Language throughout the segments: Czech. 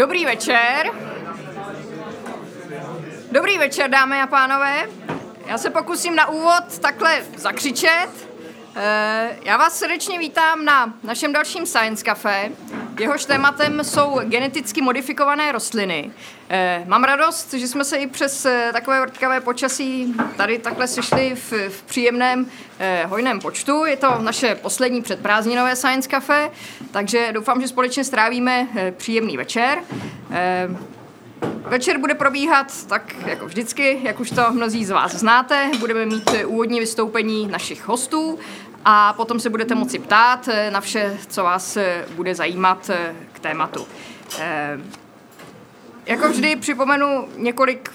Dobrý večer. Dobrý večer, dámy a pánové. Já se pokusím na úvod takhle zakřičet. Eh, já vás srdečně vítám na našem dalším Science Café. Jehož tématem jsou geneticky modifikované rostliny. Eh, mám radost, že jsme se i přes eh, takové vrtkavé počasí tady takhle sešli v, v příjemném hojném počtu. Je to naše poslední předprázdninové Science Café, takže doufám, že společně strávíme příjemný večer. Večer bude probíhat tak jako vždycky, jak už to mnozí z vás znáte. Budeme mít úvodní vystoupení našich hostů a potom se budete moci ptát na vše, co vás bude zajímat k tématu. Eh, jako vždy připomenu několik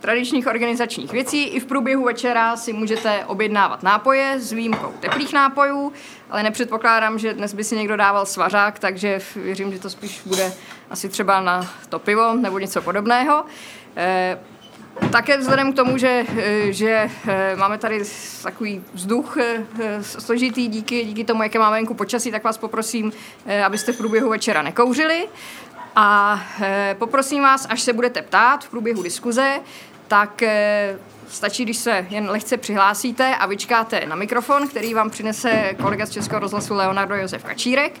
tradičních organizačních věcí. I v průběhu večera si můžete objednávat nápoje s výjimkou teplých nápojů, ale nepředpokládám, že dnes by si někdo dával svařák, takže věřím, že to spíš bude asi třeba na to pivo nebo něco podobného. Eh, také vzhledem k tomu, že, eh, že eh, máme tady takový vzduch složitý díky, díky tomu, jaké máme venku počasí, tak vás poprosím, abyste v průběhu večera nekouřili. A poprosím vás, až se budete ptát v průběhu diskuze, tak Stačí, když se jen lehce přihlásíte a vyčkáte na mikrofon, který vám přinese kolega z Českého rozhlasu Leonardo Josef Kačírek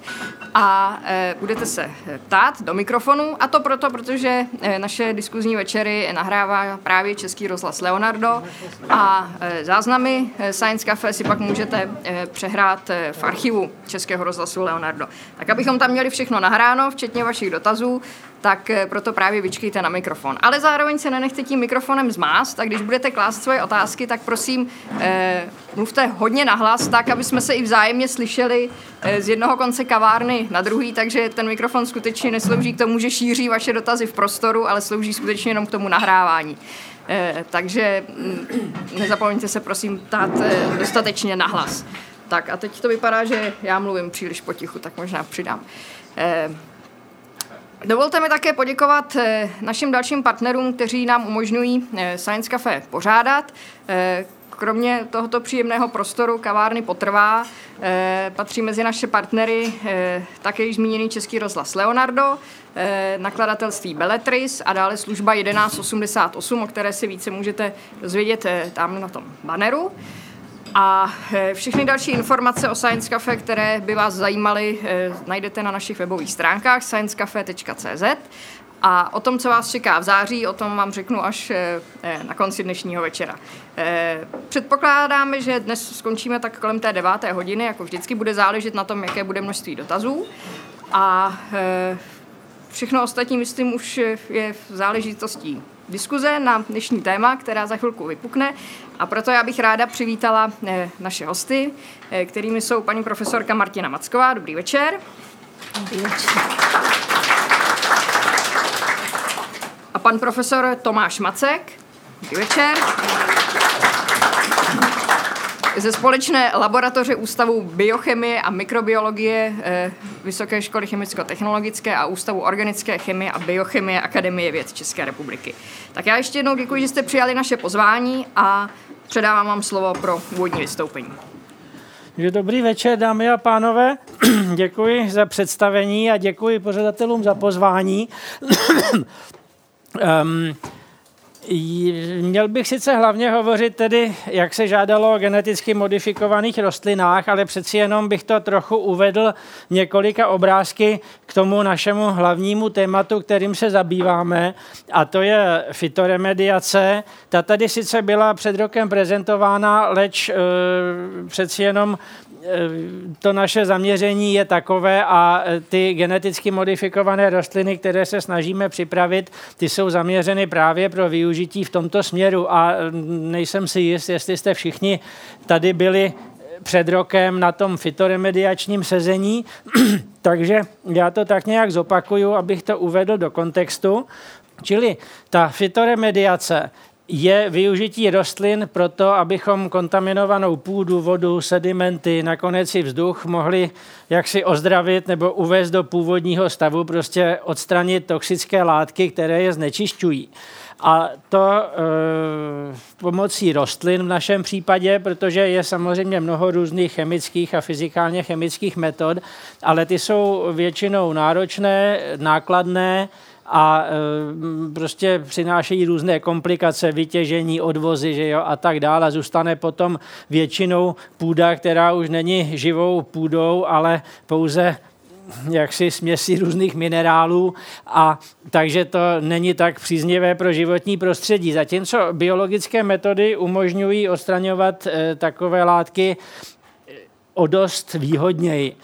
a e, budete se ptát do mikrofonu a to proto, protože e, naše diskuzní večery nahrává právě Český rozhlas Leonardo a e, záznamy Science Cafe si pak můžete přehrát v archivu Českého rozhlasu Leonardo. Tak abychom tam měli všechno nahráno, včetně vašich dotazů, tak eh, proto právě vyčkejte na mikrofon. Ale zároveň se nenechte tím mikrofonem zmást tak když budete klást svoje otázky, tak prosím eh, mluvte hodně nahlas, tak aby jsme se i vzájemně slyšeli eh, z jednoho konce kavárny na druhý, takže ten mikrofon skutečně neslouží k tomu, že šíří vaše dotazy v prostoru, ale slouží skutečně jenom k tomu nahrávání. Eh, takže mm, nezapomeňte se prosím ptát eh, dostatečně nahlas. Tak a teď to vypadá, že já mluvím příliš potichu, tak možná přidám. Eh, Dovolte mi také poděkovat eh, našim dalším partnerům, kteří nám umožňují eh, Science Cafe pořádat. Eh, kromě tohoto příjemného prostoru kavárny Potrvá patří mezi naše partnery také již zmíněný Český rozhlas Leonardo, nakladatelství Belletris a dále služba 1188, o které si více můžete dozvědět tam na tom banneru. A eh, všechny další informace o Science Cafe, které by vás zajímaly, eh, najdete na našich webových stránkách sciencecafe.cz. A o tom, co vás čeká v září, o tom vám řeknu až eh, na konci dnešního večera. Předpokládáme, že dnes skončíme tak kolem té deváté hodiny, jako vždycky bude záležet na tom, jaké bude množství dotazů. A všechno ostatní, myslím, už je v záležitostí diskuze na dnešní téma, která za chvilku vypukne. A proto já bych ráda přivítala eh, naše hosty, eh, kterými jsou paní profesorka Martina Macková. Dobrý večer. Dobrý večer. A pan profesor Tomáš Macek. Dobrý večer ze společné laboratoře Ústavu biochemie a mikrobiologie eh, Vysoké školy chemicko-technologické a Ústavu organické chemie a biochemie Akademie věd České republiky. Tak já ještě jednou děkuji, že jste přijali naše pozvání a předávám vám slovo pro úvodní vystoupení. Dobrý večer, dámy a pánové. děkuji za představení a děkuji pořadatelům za pozvání. um, Měl bych sice hlavně hovořit tedy, jak se žádalo o geneticky modifikovaných rostlinách, ale přeci jenom bych to trochu uvedl několika obrázky k tomu našemu hlavnímu tématu, kterým se zabýváme, a to je fitoremediace. Ta tady sice byla před rokem prezentována, leč e, přeci jenom to naše zaměření je takové a eh, ty geneticky modifikované rostliny, které se snažíme připravit, ty jsou zaměřeny právě pro využití v tomto směru a mm, nejsem si jist, jestli jste všichni tady byli před rokem na tom fitoremediačním sezení, takže já to tak nějak zopakuju, abych to uvedl do kontextu. Čili ta fitoremediace je využití rostlin pro to, abychom kontaminovanou půdu, vodu, sedimenty, nakonec i vzduch mohli jaksi ozdravit nebo uvést do původního stavu, prostě odstranit toxické látky, které je znečišťují. A to e, pomocí rostlin v našem případě, protože je samozřejmě mnoho různých chemických a fyzikálně chemických metod, ale ty jsou většinou náročné, nákladné, a e, prostě přinášejí různé komplikace, vytěžení, odvozy že jo, a tak dále. Zůstane potom většinou půda, která už není živou půdou, ale pouze jaksi směsi různých minerálů a takže to není tak příznivé pro životní prostředí. Zatímco biologické metody umožňují odstraňovat e, takové látky o dost výhodněji.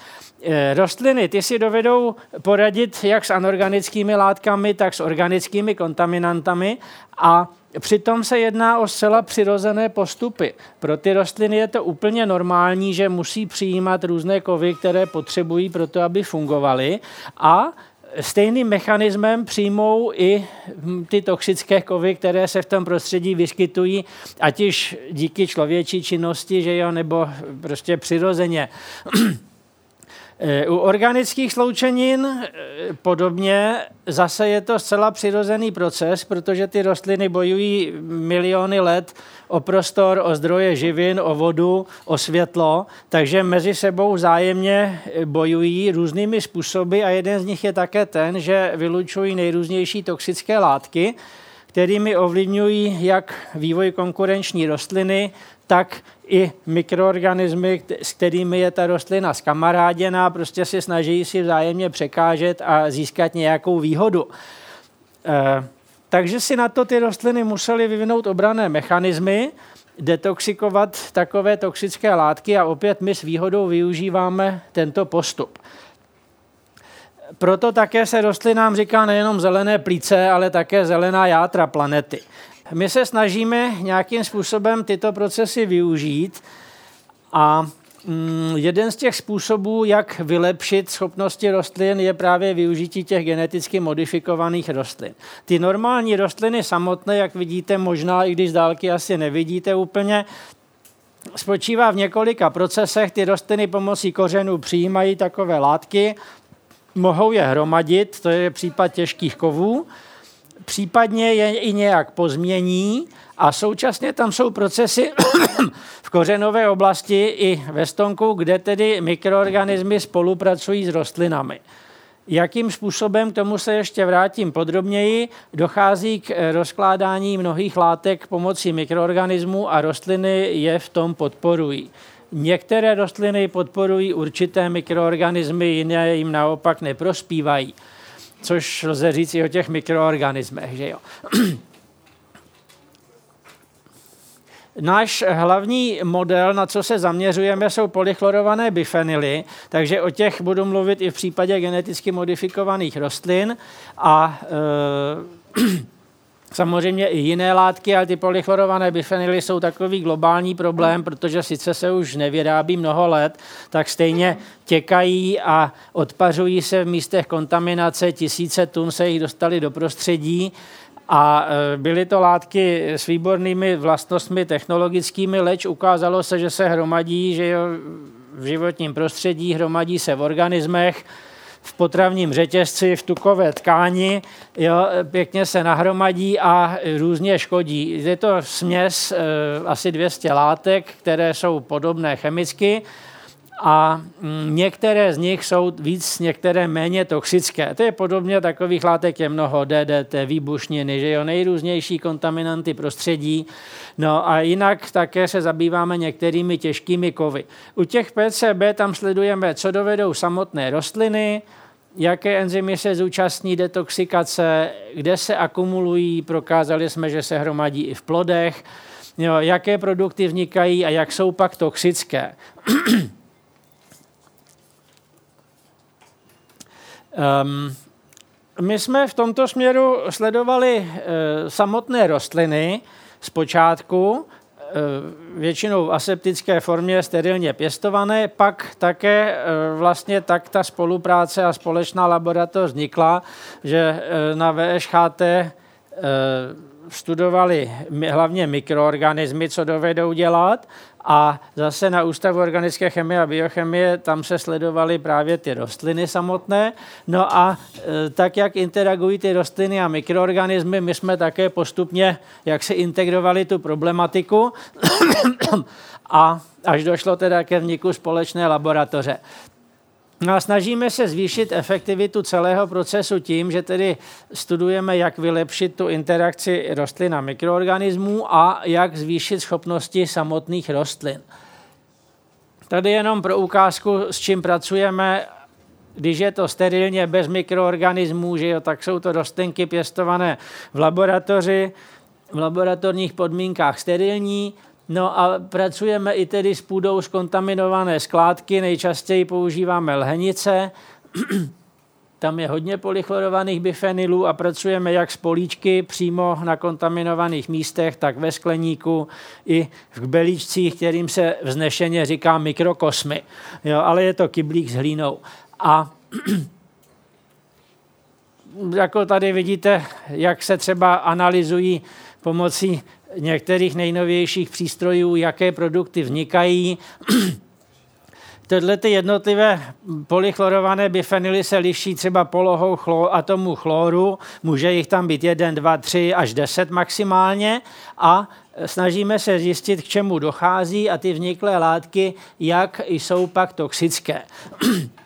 Eh, rostliny, ty si dovedou poradit jak s anorganickými látkami, tak s organickými kontaminantami a Přitom se jedná o zcela přirozené postupy. Pro ty rostliny je to úplně normální, že musí přijímat různé kovy, které potřebují pro to, aby fungovaly a stejným mechanismem přijmou i ty toxické kovy, které se v tom prostředí vyskytují, ať již díky člověčí činnosti, že jo, nebo prostě přirozeně. Eh, u organických sloučenin eh, podobně zase je to zcela přirozený proces, protože ty rostliny bojují miliony let o prostor, o zdroje živin, o vodu, o světlo, takže mezi sebou vzájemně eh, bojují různými způsoby a jeden z nich je také ten, že vylučují nejrůznější toxické látky, kterými ovlivňují jak vývoj konkurenční rostliny, tak i mikroorganismy, s kterými je ta rostlina skamaráděná, prostě se snaží si vzájemně překážet a získat nějakou výhodu. E, takže si na to ty rostliny musely vyvinout obrané mechanismy, detoxikovat takové toxické látky a opět my s výhodou využíváme tento postup. Proto také se rostlinám říká nejenom zelené plíce, ale také zelená játra planety. My se snažíme nějakým způsobem tyto procesy využít a mm, jeden z těch způsobů, jak vylepšit schopnosti rostlin, je právě využití těch geneticky modifikovaných rostlin. Ty normální rostliny samotné, jak vidíte, možná i když z dálky asi nevidíte úplně, spočívá v několika procesech. Ty rostliny pomocí kořenů přijímají takové látky, mohou je hromadit, to je případ těžkých kovů, případně je i nějak pozmění a současně tam jsou procesy v kořenové oblasti i ve stonku, kde tedy mikroorganismy spolupracují s rostlinami. Jakým způsobem, k tomu se ještě vrátím podrobněji, dochází k rozkládání mnohých látek pomocí mikroorganismů a rostliny je v tom podporují. Některé rostliny podporují určité mikroorganismy, jiné jim naopak neprospívají což lze říct i o těch mikroorganismech. Že jo. Náš hlavní model, na co se zaměřujeme, jsou polychlorované bifenily, takže o těch budu mluvit i v případě geneticky modifikovaných rostlin a e, Samozřejmě i jiné látky, ale ty polychlorované bifenily jsou takový globální problém, protože sice se už nevyrábí mnoho let, tak stejně těkají a odpařují se v místech kontaminace, tisíce tun se jich dostali do prostředí. A e, byly to látky s výbornými vlastnostmi technologickými, leč ukázalo se, že se hromadí že v životním prostředí, hromadí se v organismech, v potravním řetězci, v tukové tkáni, jo, pěkně se nahromadí a různě škodí. Je to směs e, asi 200 látek, které jsou podobné chemicky a mm, některé z nich jsou víc, některé méně toxické. To je podobně, takových látek je mnoho, DDT, výbušniny, že jo, nejrůznější kontaminanty prostředí. No a jinak také se zabýváme některými těžkými kovy. U těch PCB tam sledujeme, co dovedou samotné rostliny, jaké enzymy se zúčastní detoxikace, kde se akumulují, prokázali jsme, že se hromadí i v plodech, jo, jaké produkty vznikají a jak jsou pak toxické. Um, my jsme v tomto směru sledovali uh, samotné rostliny zpočátku, Eh, většinou v aseptické formě sterilně pěstované, pak také eh, vlastně tak ta spolupráce a společná laboratoř vznikla, že eh, na VŠHT studovali hlavně mikroorganismy, co dovedou dělat a zase na Ústavu organické chemie a biochemie tam se sledovaly právě ty rostliny samotné. No a e, tak, jak interagují ty rostliny a mikroorganismy, my jsme také postupně, jak se integrovali tu problematiku a až došlo teda ke vzniku společné laboratoře. No a snažíme se zvýšit efektivitu celého procesu tím, že tedy studujeme, jak vylepšit tu interakci rostlin a mikroorganismů a jak zvýšit schopnosti samotných rostlin. Tady jenom pro ukázku, s čím pracujeme, když je to sterilně bez mikroorganismů, že jo, tak jsou to rostlinky pěstované v laboratoři, v laboratorních podmínkách sterilní, No a pracujeme i tedy s půdou z kontaminované skládky, nejčastěji používáme lhenice, tam je hodně polychlorovaných bifenylů a pracujeme jak s políčky přímo na kontaminovaných místech, tak ve skleníku i v kbelíčcích, kterým se vznešeně říká mikrokosmy. Jo, ale je to kyblík s hlínou. A jako tady vidíte, jak se třeba analyzují pomocí některých nejnovějších přístrojů, jaké produkty vznikají. Tyhle ty jednotlivé polychlorované bifenily se liší třeba polohou chlor, atomu chloru, může jich tam být 1, 2, 3 až 10 maximálně a snažíme se zjistit, k čemu dochází a ty vzniklé látky, jak jsou pak toxické.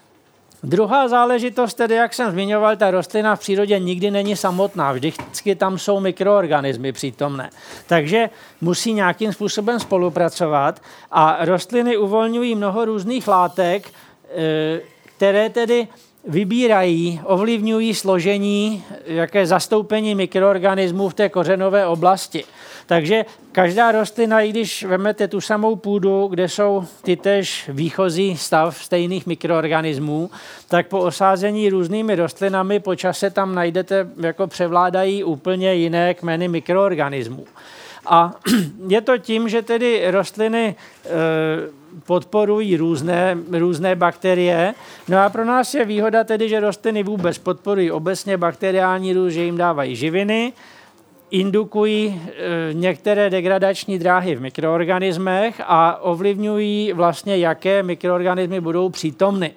Druhá záležitost, tedy jak jsem zmiňoval, ta rostlina v přírodě nikdy není samotná, vždycky tam jsou mikroorganismy přítomné. Takže musí nějakým způsobem spolupracovat a rostliny uvolňují mnoho různých látek, e, které tedy vybírají, ovlivňují složení, jaké zastoupení mikroorganismů v té kořenové oblasti. Takže každá rostlina, i když vezmete tu samou půdu, kde jsou ty tež výchozí stav stejných mikroorganismů, tak po osázení různými rostlinami po čase tam najdete, jako převládají úplně jiné kmeny mikroorganismů. A je to tím, že tedy rostliny e, podporují různé, různé bakterie. No a pro nás je výhoda tedy, že rostliny vůbec podporují obecně bakteriální růst, že jim dávají živiny, indukují e, některé degradační dráhy v mikroorganismech a ovlivňují vlastně, jaké mikroorganismy budou přítomny.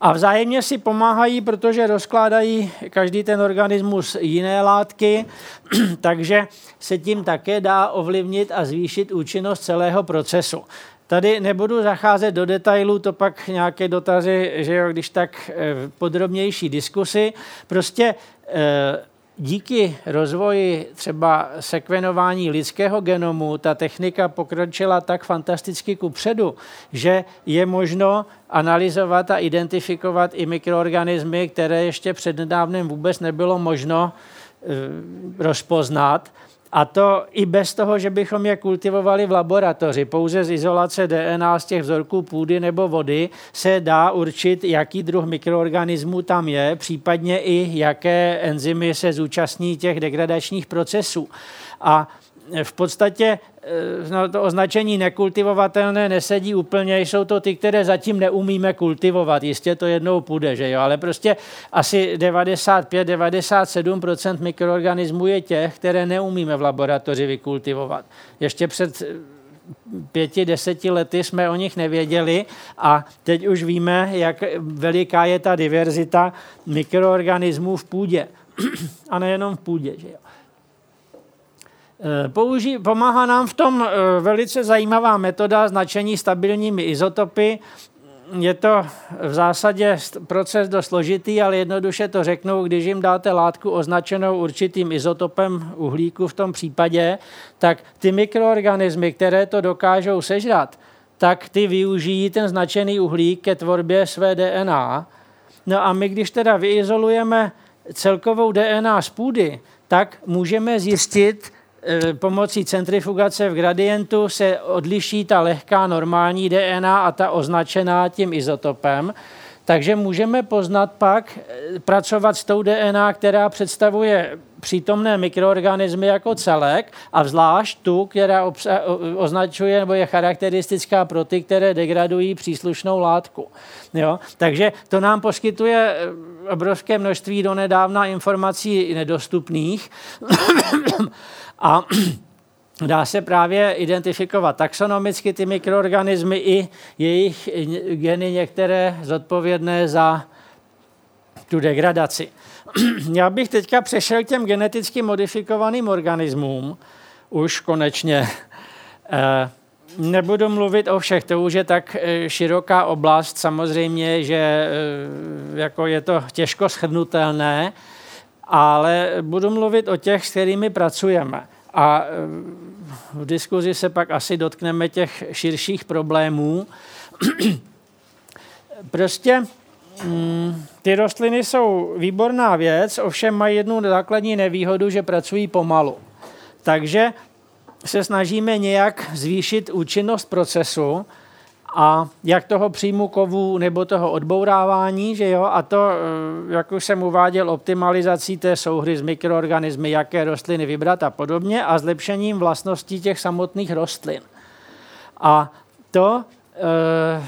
A vzájemně si pomáhají, protože rozkládají každý ten organismus jiné látky, takže se tím také dá ovlivnit a zvýšit účinnost celého procesu. Tady nebudu zacházet do detailů, to pak nějaké dotazy, že jo, když tak e, podrobnější diskusy. Prostě e, díky rozvoji třeba sekvenování lidského genomu ta technika pokročila tak fantasticky ku předu, že je možno analyzovat a identifikovat i mikroorganismy, které ještě přednedávnem vůbec nebylo možno e, rozpoznat. A to i bez toho, že bychom je kultivovali v laboratoři. Pouze z izolace DNA z těch vzorků půdy nebo vody se dá určit, jaký druh mikroorganismů tam je, případně i jaké enzymy se zúčastní těch degradačních procesů. A v podstatě eh, no, to označení nekultivovatelné nesedí úplně, jsou to ty, které zatím neumíme kultivovat. Jistě to jednou půjde, že jo, ale prostě asi 95-97% mikroorganismů je těch, které neumíme v laboratoři vykultivovat. Ještě před eh, pěti, deseti lety jsme o nich nevěděli a teď už víme, jak veliká je ta diverzita mikroorganismů v půdě. a nejenom v půdě. Že jo. Eh, použí, pomáhá nám v tom eh, velice zajímavá metoda značení stabilními izotopy. Je to v zásadě proces dost složitý, ale jednoduše to řeknu, když jim dáte látku označenou určitým izotopem uhlíku v tom případě, tak ty mikroorganismy, které to dokážou sežrat, tak ty využijí ten značený uhlík ke tvorbě své DNA. No a my, když teda vyizolujeme celkovou DNA z půdy, tak můžeme zjistit, pomocí centrifugace v gradientu se odliší ta lehká normální DNA a ta označená tím izotopem. Takže můžeme poznat pak, e, pracovat s tou DNA, která představuje přítomné mikroorganismy jako celek a zvlášť tu, která obsa- označuje nebo je charakteristická pro ty, které degradují příslušnou látku. Jo? Takže to nám poskytuje e, obrovské množství donedávna informací nedostupných. A dá se právě identifikovat taxonomicky ty mikroorganismy i jejich geny některé zodpovědné za tu degradaci. Já bych teďka přešel k těm geneticky modifikovaným organismům, už konečně. Eh, nebudu mluvit o všech, to už je tak eh, široká oblast, samozřejmě, že eh, jako je to těžko shrnutelné, ale budu mluvit o těch, s kterými pracujeme. A v diskuzi se pak asi dotkneme těch širších problémů. prostě mm, ty rostliny jsou výborná věc, ovšem mají jednu základní nevýhodu, že pracují pomalu. Takže se snažíme nějak zvýšit účinnost procesu a jak toho příjmu kovu nebo toho odbourávání, že jo, a to, eh, jak už jsem uváděl, optimalizací té souhry s mikroorganismy, jaké rostliny vybrat a podobně a zlepšením vlastností těch samotných rostlin. A to eh,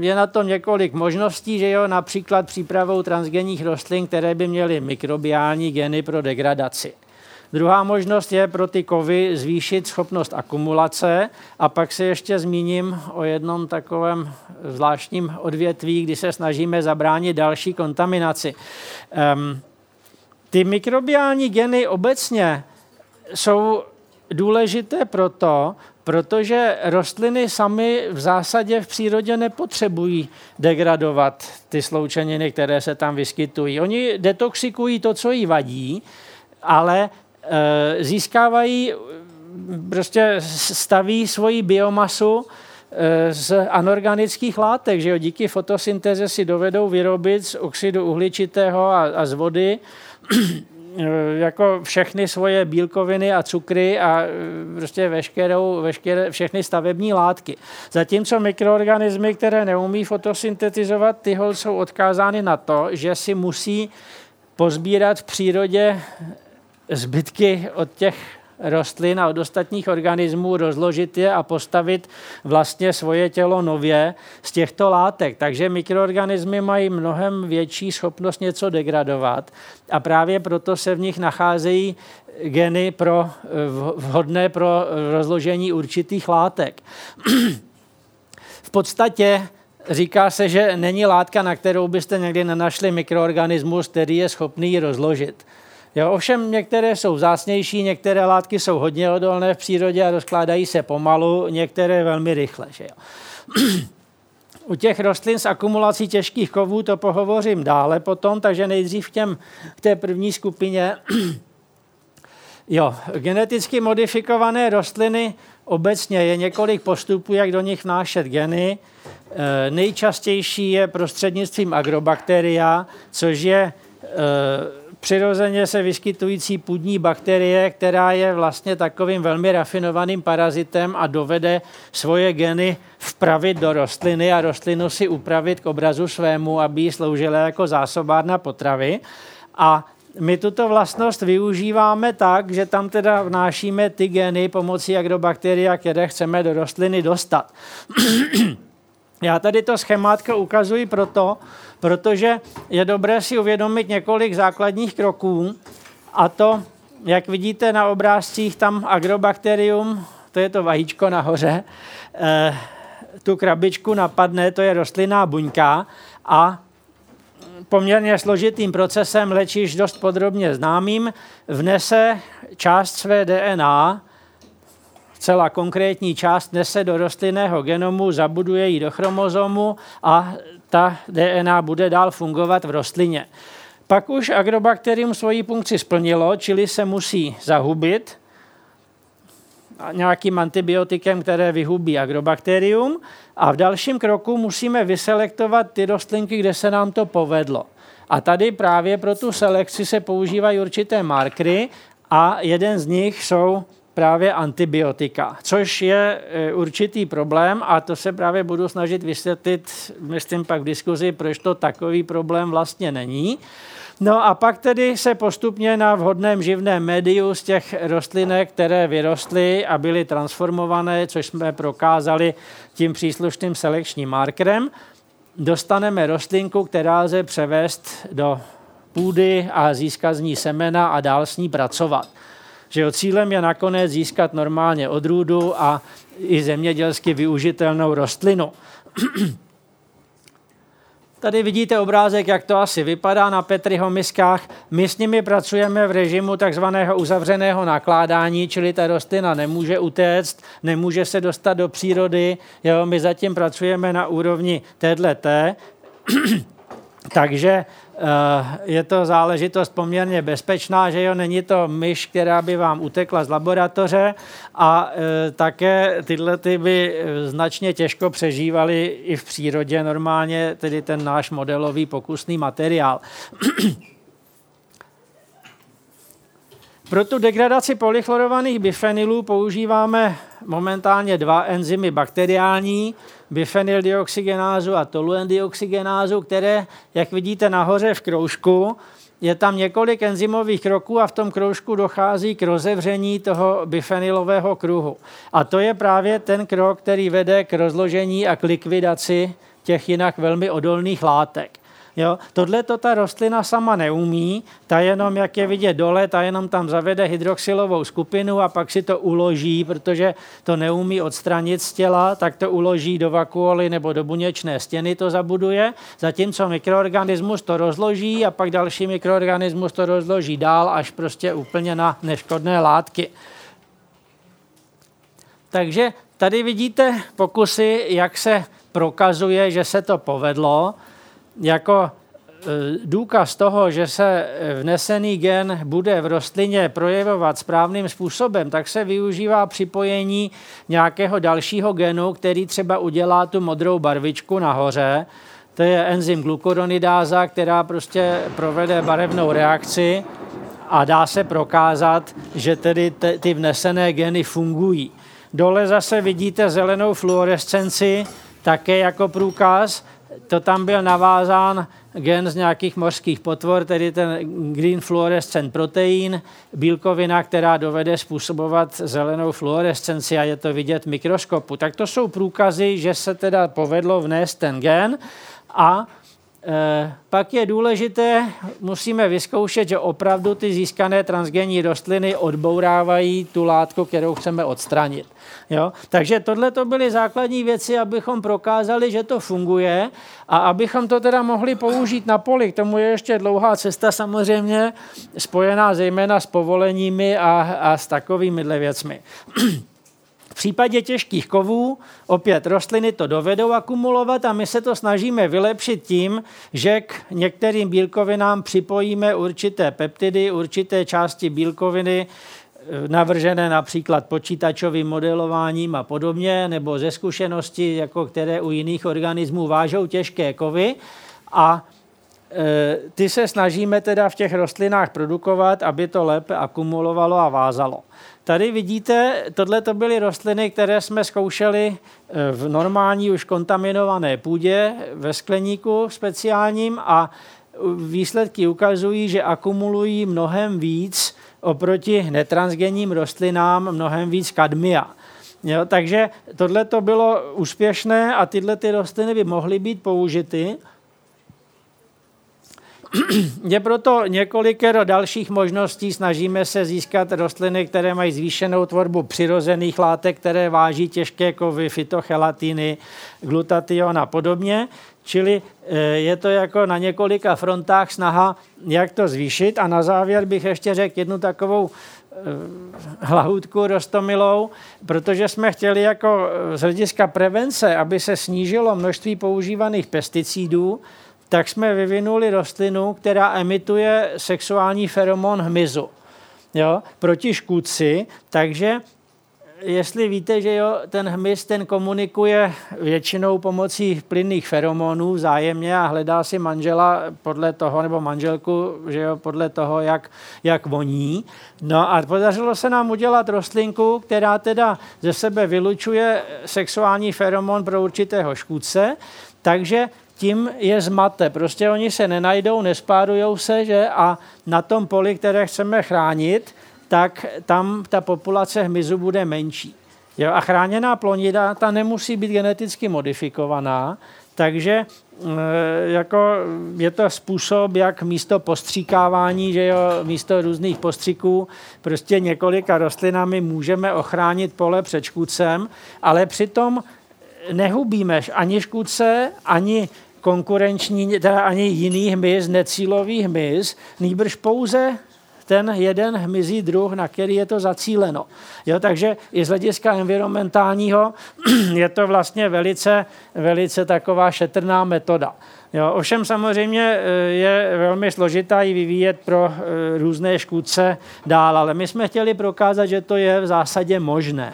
je na to několik možností, že jo, například přípravou transgenních rostlin, které by měly mikrobiální geny pro degradaci. Druhá možnost je pro ty kovy zvýšit schopnost akumulace a pak se ještě zmíním o jednom takovém zvláštním odvětví, kdy se snažíme zabránit další kontaminaci. Um, ty mikrobiální geny obecně jsou důležité proto, protože rostliny samy v zásadě v přírodě nepotřebují degradovat ty sloučeniny, které se tam vyskytují. Oni detoxikují to, co jí vadí, ale získávají, prostě staví svoji biomasu e, z anorganických látek, že jo, díky fotosyntéze si dovedou vyrobit z oxidu uhličitého a, a z vody Eh, jako všechny svoje bílkoviny a cukry a eh, prostě veškerou, veškeré, všechny stavební látky. Zatímco mikroorganismy, které neumí fotosyntetizovat, ty jsou odkázány na to, že si musí pozbírat v přírodě zbytky od těch rostlin a od ostatních organismů, rozložit je a postavit vlastně svoje tělo nově z těchto látek. Takže mikroorganismy mají mnohem větší schopnost něco degradovat a právě proto se v nich nacházejí geny pro, vhodné pro rozložení určitých látek. v podstatě Říká se, že není látka, na kterou byste někdy nenašli mikroorganismus, který je schopný ji rozložit. Jo, ovšem některé jsou zásnější, některé látky jsou hodně odolné v přírodě a rozkládají se pomalu, některé velmi rychle. Že jo. U těch rostlin s akumulací těžkých kovů to pohovořím dále potom, takže nejdřív k, těm, k té první skupině. Jo, geneticky modifikované rostliny obecně je několik postupů, jak do nich vnášet geny. E, nejčastější je prostřednictvím agrobakteria, což je e, přirozeně se vyskytující půdní bakterie, která je vlastně takovým velmi rafinovaným parazitem a dovede svoje geny vpravit do rostliny a rostlinu si upravit k obrazu svému, aby jí sloužila jako zásobárna potravy. A my tuto vlastnost využíváme tak, že tam teda vnášíme ty geny pomocí agrobakteria, které chceme do rostliny dostat. Já tady to schémátka ukazuji proto, protože je dobré si uvědomit několik základních kroků a to, jak vidíte na obrázcích, tam agrobakterium, to je to vajíčko nahoře, eh, tu krabičku napadne, to je rostlinná buňka a poměrně složitým procesem, leč dost podrobně známým, vnese část své DNA, celá konkrétní část nese do rostlinného genomu, zabuduje ji do chromozomu a ta DNA bude dál fungovat v rostlině. Pak už agrobakterium svoji funkci splnilo, čili se musí zahubit nějakým antibiotikem, které vyhubí agrobakterium a v dalším kroku musíme vyselektovat ty rostlinky, kde se nám to povedlo. A tady právě pro tu selekci se používají určité markry a jeden z nich jsou právě antibiotika, což je e, určitý problém a to se právě budu snažit vysvětlit, myslím pak v diskuzi, proč to takový problém vlastně není. No a pak tedy se postupně na vhodném živném médiu z těch rostlinek, které vyrostly a byly transformované, což jsme prokázali tím příslušným selekčním markerem, dostaneme rostlinku, která lze převést do půdy a získat z ní semena a dál s ní pracovat že jo, cílem je nakonec získat normálně odrůdu a i zemědělsky využitelnou rostlinu. Tady vidíte obrázek, jak to asi vypadá na Petriho miskách. My s nimi pracujeme v režimu takzvaného uzavřeného nakládání, čili ta rostlina nemůže utéct, nemůže se dostat do přírody. Jo, my zatím pracujeme na úrovni této. Takže Eh, je to záležitost poměrně bezpečná, že jo, není to myš, která by vám utekla z laboratoře a eh, také tyhle ty by eh, značně těžko přežívaly i v přírodě normálně, tedy ten náš modelový pokusný materiál. Pro tu degradaci polychlorovaných bifenylů používáme momentálně dva enzymy bakteriální, bifenyldeoxygenázu a toluendioxygenázu, které, jak vidíte nahoře v kroužku, je tam několik enzymových kroků a v tom kroužku dochází k rozevření toho bifenylového kruhu. A to je právě ten krok, který vede k rozložení a k likvidaci těch jinak velmi odolných látek. Jo? Tohle to ta rostlina sama neumí, ta jenom, jak je vidět dole, ta jenom tam zavede hydroxylovou skupinu a pak si to uloží, protože to neumí odstranit z těla, tak to uloží do vakuoly nebo do buněčné stěny to zabuduje, zatímco mikroorganismus to rozloží a pak další mikroorganismus to rozloží dál až prostě úplně na neškodné látky. Takže tady vidíte pokusy, jak se prokazuje, že se to povedlo jako e, důkaz toho, že se vnesený gen bude v rostlině projevovat správným způsobem, tak se využívá připojení nějakého dalšího genu, který třeba udělá tu modrou barvičku nahoře. To je enzym glukoronidáza, která prostě provede barevnou reakci a dá se prokázat, že tedy ty vnesené geny fungují. Dole zase vidíte zelenou fluorescenci, také jako průkaz, to tam byl navázán gen z nějakých mořských potvor, tedy ten green fluorescent protein, bílkovina, která dovede způsobovat zelenou fluorescenci a je to vidět v mikroskopu. Tak to jsou průkazy, že se teda povedlo vnést ten gen a pak je důležité, musíme vyzkoušet, že opravdu ty získané transgenní rostliny odbourávají tu látku, kterou chceme odstranit. Jo? Takže tohle to byly základní věci, abychom prokázali, že to funguje a abychom to teda mohli použít na poli. K tomu je ještě dlouhá cesta samozřejmě, spojená zejména s povoleními a, a s takovými věcmi. V případě těžkých kovů opět rostliny to dovedou akumulovat a my se to snažíme vylepšit tím, že k některým bílkovinám připojíme určité peptidy, určité části bílkoviny, eh, navržené například počítačovým modelováním a podobně, nebo ze zkušenosti, jako které u jiných organismů vážou těžké kovy a eh, ty se snažíme teda v těch rostlinách produkovat, aby to lépe akumulovalo a vázalo. Tady vidíte, tohle to byly rostliny, které jsme zkoušeli eh, v normální už kontaminované půdě, ve skleníku speciálním a výsledky ukazují, že akumulují mnohem víc oproti netransgenním rostlinám, mnohem víc kadmia. Jo, takže tohle to bylo úspěšné a tyhle ty rostliny by mohly být použity je proto několikero dalších možností. Snažíme se získat rostliny, které mají zvýšenou tvorbu přirozených látek, které váží těžké kovy, fytochelatiny, glutation a podobně. Čili eh, je to jako na několika frontách snaha, jak to zvýšit. A na závěr bych ještě řekl jednu takovou eh, hlahůdku rostomilou, protože jsme chtěli jako eh, z hlediska prevence, aby se snížilo množství používaných pesticidů, tak jsme vyvinuli rostlinu, která emituje sexuální feromon hmyzu jo, proti škůdci, takže jestli víte, že jo, ten hmyz ten komunikuje většinou pomocí plynných feromonů vzájemně a hledá si manžela podle toho, nebo manželku, že jo, podle toho, jak, jak voní. No a podařilo se nám udělat rostlinku, která teda ze sebe vylučuje sexuální feromon pro určitého škůdce, takže tím je zmate. Prostě oni se nenajdou, nespárujou se, že a na tom poli, které chceme chránit, tak tam ta populace hmyzu bude menší. Jo, a chráněná plonida, ta nemusí být geneticky modifikovaná, takže e, jako je to způsob, jak místo postříkávání, že jo, místo různých postřiků, prostě několika rostlinami můžeme ochránit pole před škůdcem, ale přitom nehubíme ani škůdce, ani konkurenční, teda ani jiný hmyz, necílový hmyz, nýbrž pouze ten jeden hmyzí druh, na který je to zacíleno. Jo, takže i z hlediska environmentálního je to vlastně velice, velice taková šetrná metoda. Jo, ovšem samozřejmě eh, je velmi složitá ji vyvíjet pro eh, různé škůdce dál, ale my jsme chtěli prokázat, že to je v zásadě možné.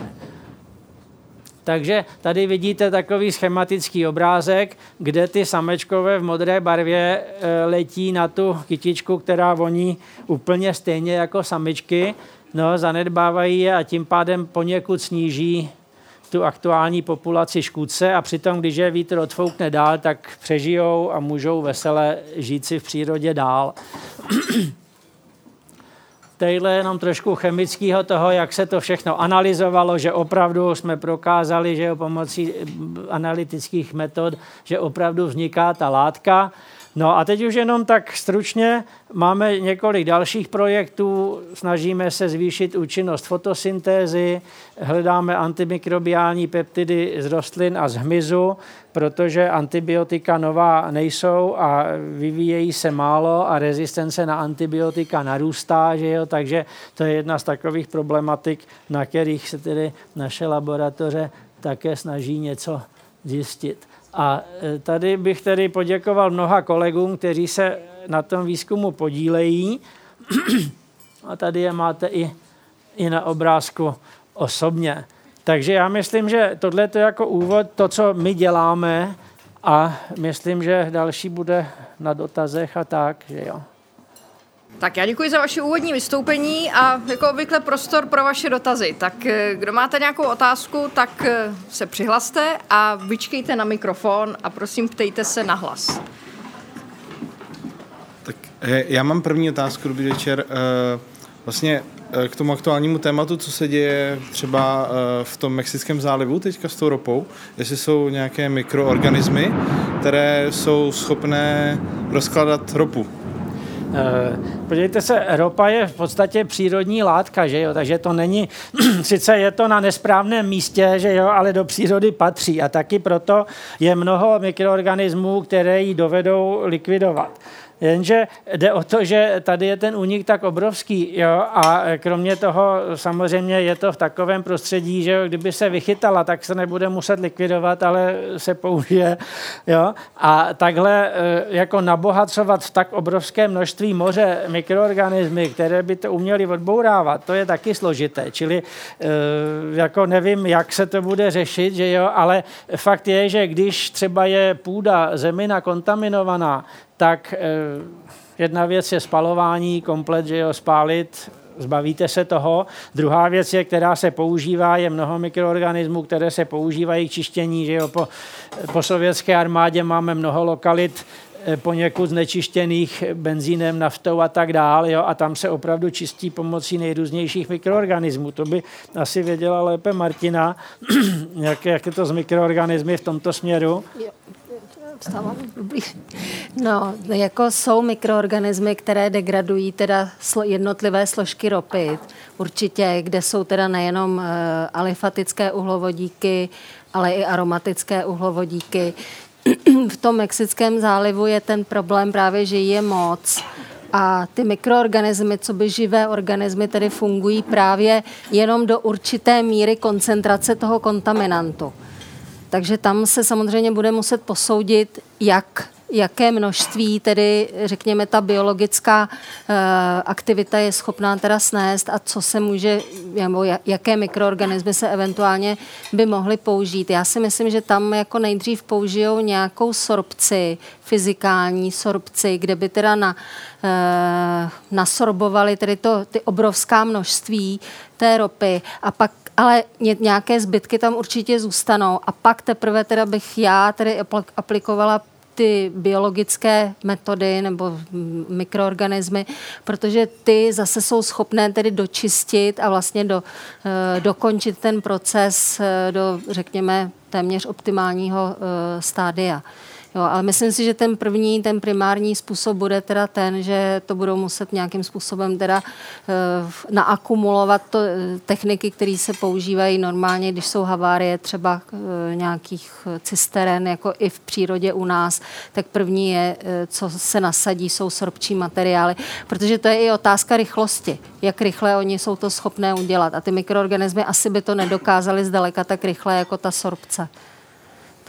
Takže tady vidíte takový schematický obrázek, kde ty samečkové v modré barvě eh, letí na tu kytičku, která voní úplně stejně jako samičky, no, zanedbávají je a tím pádem poněkud sníží tu aktuální populaci škůdce a přitom, když je vítr odfoukne dál, tak přežijou a můžou vesele žít si v přírodě dál. Tadyhle jenom trošku chemického toho, jak se to všechno analyzovalo, že opravdu jsme prokázali, že pomocí analytických metod, že opravdu vzniká ta látka. No a teď už jenom tak stručně máme několik dalších projektů, snažíme se zvýšit účinnost fotosyntézy, hledáme antimikrobiální peptidy z rostlin a z hmyzu, protože antibiotika nová nejsou a vyvíjejí se málo a rezistence na antibiotika narůstá, že jo? takže to je jedna z takových problematik, na kterých se tedy naše laboratoře také snaží něco zjistit. A e, tady bych tedy poděkoval mnoha kolegům, kteří se na tom výzkumu podílejí. A tady je máte i, i na obrázku osobně. Takže já myslím, že tohle je jako úvod, to, co my děláme a myslím, že další bude na dotazech a tak, že jo. Tak já děkuji za vaše úvodní vystoupení a jako obvykle prostor pro vaše dotazy. Tak eh, kdo máte nějakou otázku, tak eh, se přihlaste a vyčkejte na mikrofon a prosím ptejte se na hlas. Tak eh, já mám první otázku, dobrý večer. Vlastně k tomu aktuálnímu tématu, co se děje třeba v tom Mexickém zálivu teďka s tou ropou, jestli jsou nějaké mikroorganismy, které jsou schopné rozkladat ropu podívejte se, ropa je v podstatě přírodní látka, že jo? takže to není, sice je to na nesprávném místě, že jo, ale do přírody patří a taky proto je mnoho mikroorganismů, které ji dovedou likvidovat. Jenže jde o to, že tady je ten únik tak obrovský jo? a kromě toho samozřejmě je to v takovém prostředí, že jo? kdyby se vychytala, tak se nebude muset likvidovat, ale se použije. Jo? A takhle eh, jako nabohacovat v tak obrovské množství moře mikroorganismy, které by to uměly odbourávat, to je taky složité. Čili eh, jako nevím, jak se to bude řešit, že jo? ale fakt je, že když třeba je půda zemina kontaminovaná, tak eh, jedna věc je spalování, komplet, že jo, spálit, zbavíte se toho. Druhá věc je, která se používá, je mnoho mikroorganismů, které se používají k čištění, že jo, po, po sovětské armádě máme mnoho lokalit, eh, poněkud znečištěných benzínem, naftou a tak dále, jo, a tam se opravdu čistí pomocí nejrůznějších mikroorganismů. To by asi věděla lépe Martina, jak, jak je to s mikroorganismy v tomto směru. Jo vstávám No, jako jsou mikroorganismy, které degradují teda jednotlivé složky ropy, určitě, kde jsou teda nejenom uh, alifatické uhlovodíky, ale i aromatické uhlovodíky. v tom Mexickém zálivu je ten problém právě, že je moc a ty mikroorganismy, co by živé organismy, tedy fungují právě jenom do určité míry koncentrace toho kontaminantu. Takže tam se samozřejmě bude muset posoudit, jak jaké množství tedy, řekněme, ta biologická uh, aktivita je schopná teda snést a co se může, nebo jaké mikroorganismy se eventuálně by mohly použít. Já si myslím, že tam jako nejdřív použijou nějakou sorpci, fyzikální sorpci, kde by teda na, uh, nasorbovali tedy to, ty obrovská množství té ropy a pak ale nějaké zbytky tam určitě zůstanou a pak teprve teda bych já tedy aplikovala ty biologické metody nebo mikroorganismy, protože ty zase jsou schopné tedy dočistit a vlastně do, uh, dokončit ten proces uh, do, řekněme, téměř optimálního uh, stádia. Jo, ale myslím si, že ten první, ten primární způsob bude teda ten, že to budou muset nějakým způsobem teda uh, naakumulovat to, techniky, které se používají normálně, když jsou havárie třeba uh, nějakých cisteren, jako i v přírodě u nás, tak první je, uh, co se nasadí, jsou sorpčí materiály, protože to je i otázka rychlosti, jak rychle oni jsou to schopné udělat. A ty mikroorganismy asi by to nedokázali zdaleka tak rychle jako ta sorpce.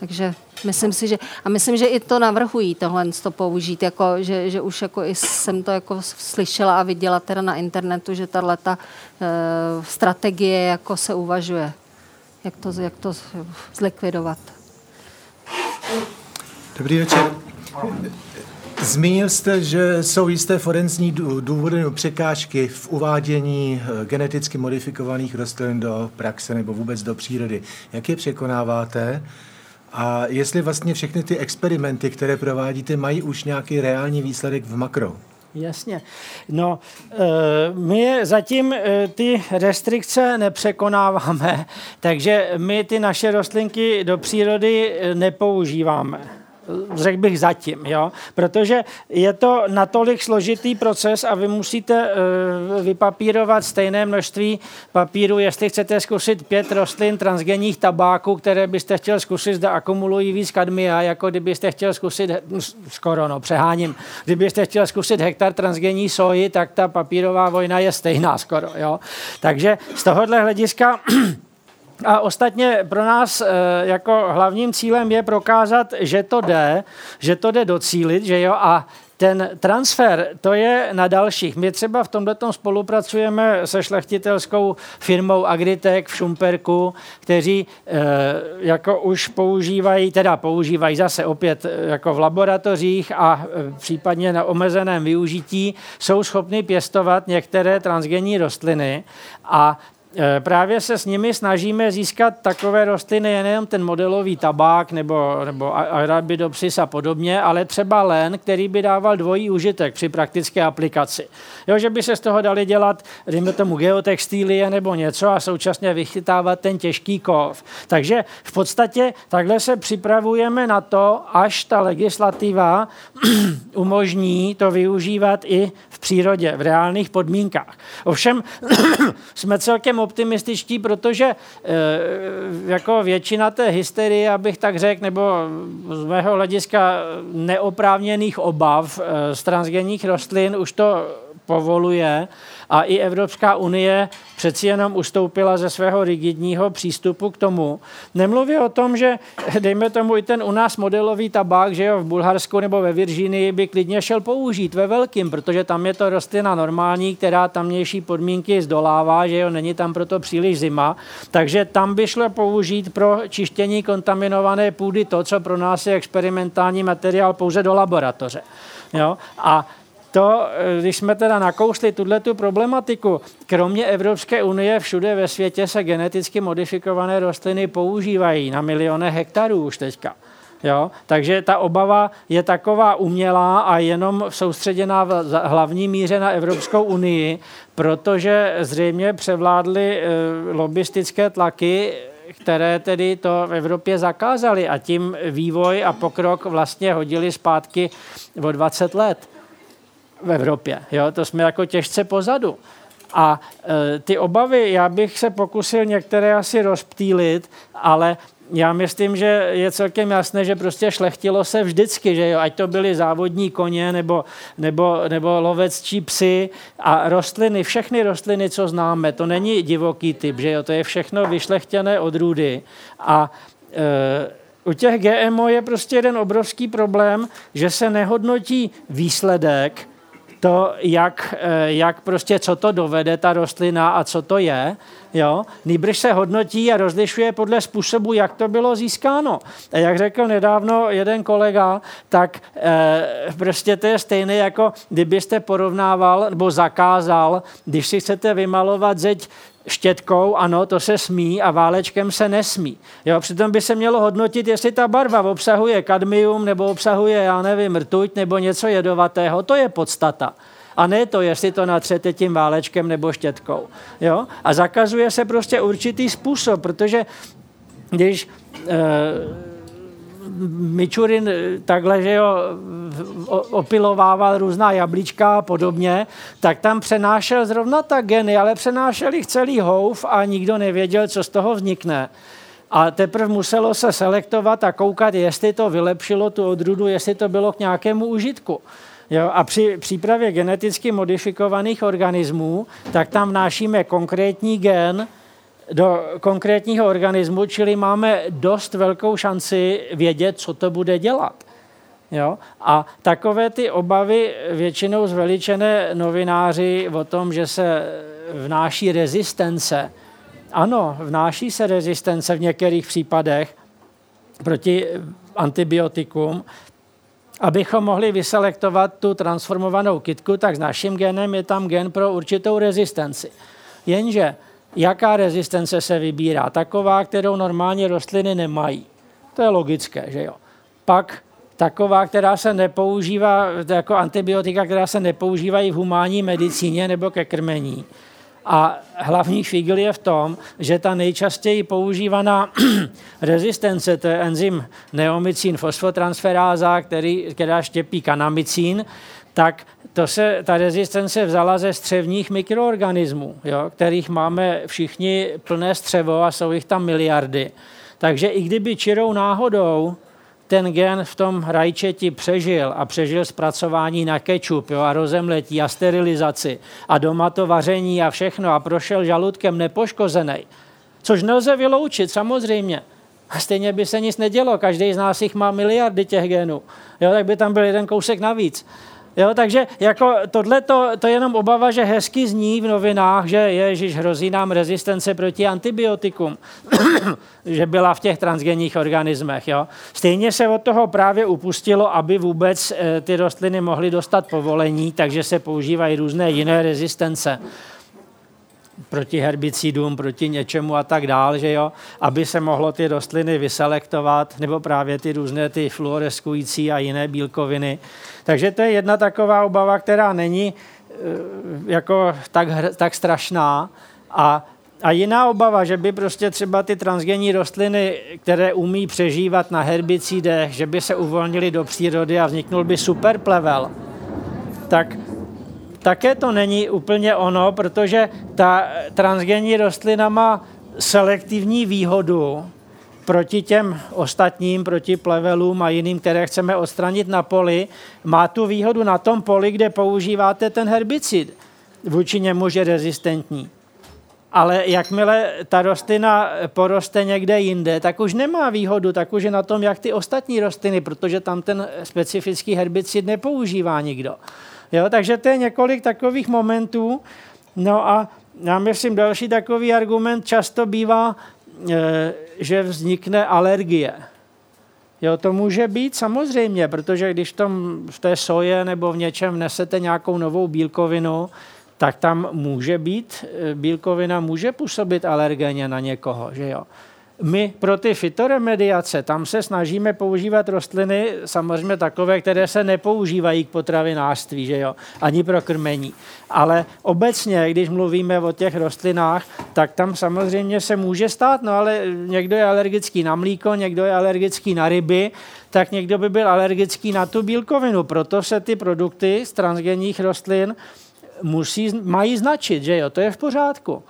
Takže myslím si, že, a myslím, že i to navrhují tohle to použít, jako, že, že už jako i jsem to jako slyšela a viděla teda na internetu, že tahle ta e, strategie jako se uvažuje, jak to, jak to zlikvidovat. Dobrý večer. Zmínil jste, že jsou jisté forenzní důvody nebo překážky v uvádění eh, geneticky modifikovaných rostlin do praxe nebo vůbec do přírody. Jak je překonáváte? A jestli vlastně všechny ty experimenty, které provádíte, mají už nějaký reální výsledek v makro? Jasně. No, eh, my zatím eh, ty restrikce nepřekonáváme, takže my ty naše rostlinky do přírody nepoužíváme řekl bych zatím, jo? protože je to natolik složitý proces a vy musíte uh, vypapírovat stejné množství papíru, jestli chcete zkusit pět rostlin transgenních tabáků, které byste chtěl zkusit, zda akumulují víc kadmia, jako kdybyste chtěl zkusit, skoro no, přeháním, kdybyste chtěl zkusit hektar transgenní soji, tak ta papírová vojna je stejná skoro. Jo? Takže z tohohle hlediska a ostatně pro nás eh, jako hlavním cílem je prokázat, že to jde, že to jde docílit, že jo, a ten transfer, to je na dalších. My třeba v tomto spolupracujeme se šlechtitelskou firmou Agritech v Šumperku, kteří e, jako už používají, teda používají zase opět eh, jako v laboratořích a e, případně na omezeném využití, jsou schopni pěstovat některé transgenní rostliny a právě se s nimi snažíme získat takové rostliny, nejenom ten modelový tabák nebo, nebo arabidopsis a podobně, ale třeba len, který by dával dvojí užitek při praktické aplikaci. Jo, že by se z toho dali dělat, dejme tomu, geotextílie nebo něco a současně vychytávat ten těžký kov. Takže v podstatě takhle se připravujeme na to, až ta legislativa umožní to využívat i v přírodě, v reálných podmínkách. Ovšem jsme celkem optimističtí, protože e, jako většina té hysterie, abych tak řekl, nebo z mého hlediska neoprávněných obav e, z transgenních rostlin už to povoluje a i Evropská unie přeci jenom ustoupila ze svého rigidního přístupu k tomu. Nemluví o tom, že dejme tomu i ten u nás modelový tabák, že jo, v Bulharsku nebo ve Virginii by klidně šel použít ve velkým, protože tam je to rostlina normální, která tamnější podmínky zdolává, že jo, není tam proto příliš zima, takže tam by šlo použít pro čištění kontaminované půdy to, co pro nás je experimentální materiál pouze do laboratoře. Jo? A to, eh, když jsme teda nakousli tuhle tu problematiku, kromě Evropské unie všude ve světě se geneticky modifikované rostliny používají na miliony hektarů už teďka. Jo? Takže ta obava je taková umělá a jenom soustředěná v hlavní míře na Evropskou unii, protože zřejmě převládly e, lobistické tlaky, které tedy to v Evropě zakázaly a tím vývoj a pokrok vlastně hodili zpátky o 20 let v Evropě. Jo? To jsme jako těžce pozadu. A e, ty obavy, já bych se pokusil některé asi rozptýlit, ale já myslím, že je celkem jasné, že prostě šlechtilo se vždycky, že jo, ať to byly závodní koně nebo, nebo, nebo lovecčí psy a rostliny, všechny rostliny, co známe, to není divoký typ, že jo, to je všechno vyšlechtěné odrůdy a e, u těch GMO je prostě jeden obrovský problém, že se nehodnotí výsledek, to, jak, eh, jak prostě, co to dovede ta rostlina a co to je, jo, nýbrž se hodnotí a rozlišuje podle způsobu, jak to bylo získáno. A jak řekl nedávno jeden kolega, tak e, prostě to je stejné, jako kdybyste porovnával nebo zakázal, když si chcete vymalovat zeď štětkou, ano, to se smí a válečkem se nesmí. Jo, přitom by se mělo hodnotit, jestli ta barva obsahuje kadmium nebo obsahuje, já nevím, rtuť nebo něco jedovatého. To je podstata. A ne to, jestli to natřete tím válečkem nebo štětkou. Jo? A zakazuje se prostě určitý způsob, protože když e, Mičurin takhle, že jo, opilovával různá jablíčka a podobně, tak tam přenášel zrovna ta geny, ale přenášel jich celý houf a nikdo nevěděl, co z toho vznikne. A teprve muselo se selektovat a koukat, jestli to vylepšilo tu odrůdu, jestli to bylo k nějakému užitku. Jo, a při přípravě geneticky modifikovaných organismů, tak tam vnášíme konkrétní gen do konkrétního organismu, čili máme dost velkou šanci vědět, co to bude dělat. Jo? A takové ty obavy většinou zveličené novináři o tom, že se vnáší rezistence. Ano, vnáší se rezistence v některých případech proti antibiotikům, abychom mohli vyselektovat tu transformovanou kitku, tak s naším genem je tam gen pro určitou rezistenci. Jenže jaká rezistence se vybírá? Taková, kterou normálně rostliny nemají. To je logické, že jo. Pak taková, která se nepoužívá, jako antibiotika, která se nepoužívají v humánní medicíně nebo ke krmení. A hlavní figl je v tom, že ta nejčastěji používaná rezistence, to je enzym neomycín fosfotransferáza, který, která štěpí kanamicín, tak to se, ta rezistence vzala ze střevních mikroorganismů, jo, kterých máme všichni plné střevo a jsou jich tam miliardy. Takže i kdyby čirou náhodou ten gen v tom rajčeti přežil a přežil zpracování na kečup jo, a rozemletí a sterilizaci a doma to vaření a všechno a prošel žaludkem nepoškozený, což nelze vyloučit samozřejmě. A stejně by se nic nedělo, každý z nás jich má miliardy těch genů, jo, tak by tam byl jeden kousek navíc. Jo, takže jako tohle to, to je jenom obava, že hezky zní v novinách, že ježiš, hrozí nám rezistence proti antibiotikům, že byla v těch transgenních organismech. Jo. Stejně se od toho právě upustilo, aby vůbec e, ty rostliny mohly dostat povolení, takže se používají různé jiné rezistence proti herbicidům, proti něčemu a tak dál, že jo, aby se mohlo ty rostliny vyselektovat, nebo právě ty různé ty fluoreskující a jiné bílkoviny. Takže to je jedna taková obava, která není eh, jako tak, tak strašná. A, a jiná obava, že by prostě třeba ty transgenní rostliny, které umí přežívat na herbicidech, že by se uvolnily do přírody a vzniknul by superplevel, tak také to není úplně ono, protože ta transgenní rostlina má selektivní výhodu proti těm ostatním, proti plevelům a jiným, které chceme odstranit na poli. Má tu výhodu na tom poli, kde používáte ten herbicid. Vůči němu je rezistentní. Ale jakmile ta rostlina poroste někde jinde, tak už nemá výhodu, tak už je na tom, jak ty ostatní rostliny, protože tam ten specifický herbicid nepoužívá nikdo. Jo, takže to je několik takových momentů. No a já myslím, další takový argument často bývá, e, že vznikne alergie. Jo, to může být samozřejmě, protože když tom, v té soje nebo v něčem nesete nějakou novou bílkovinu, tak tam může být, e, bílkovina může působit alergéně na někoho, že jo my pro ty fitoremediace, tam se snažíme používat rostliny, samozřejmě takové, které se nepoužívají k potravinářství, že jo, ani pro krmení. Ale obecně, když mluvíme o těch rostlinách, tak tam samozřejmě se může stát, no ale někdo je alergický na mlíko, někdo je alergický na ryby, tak někdo by byl alergický na tu bílkovinu. Proto se ty produkty z transgenních rostlin musí, mají značit, že jo, to je v pořádku.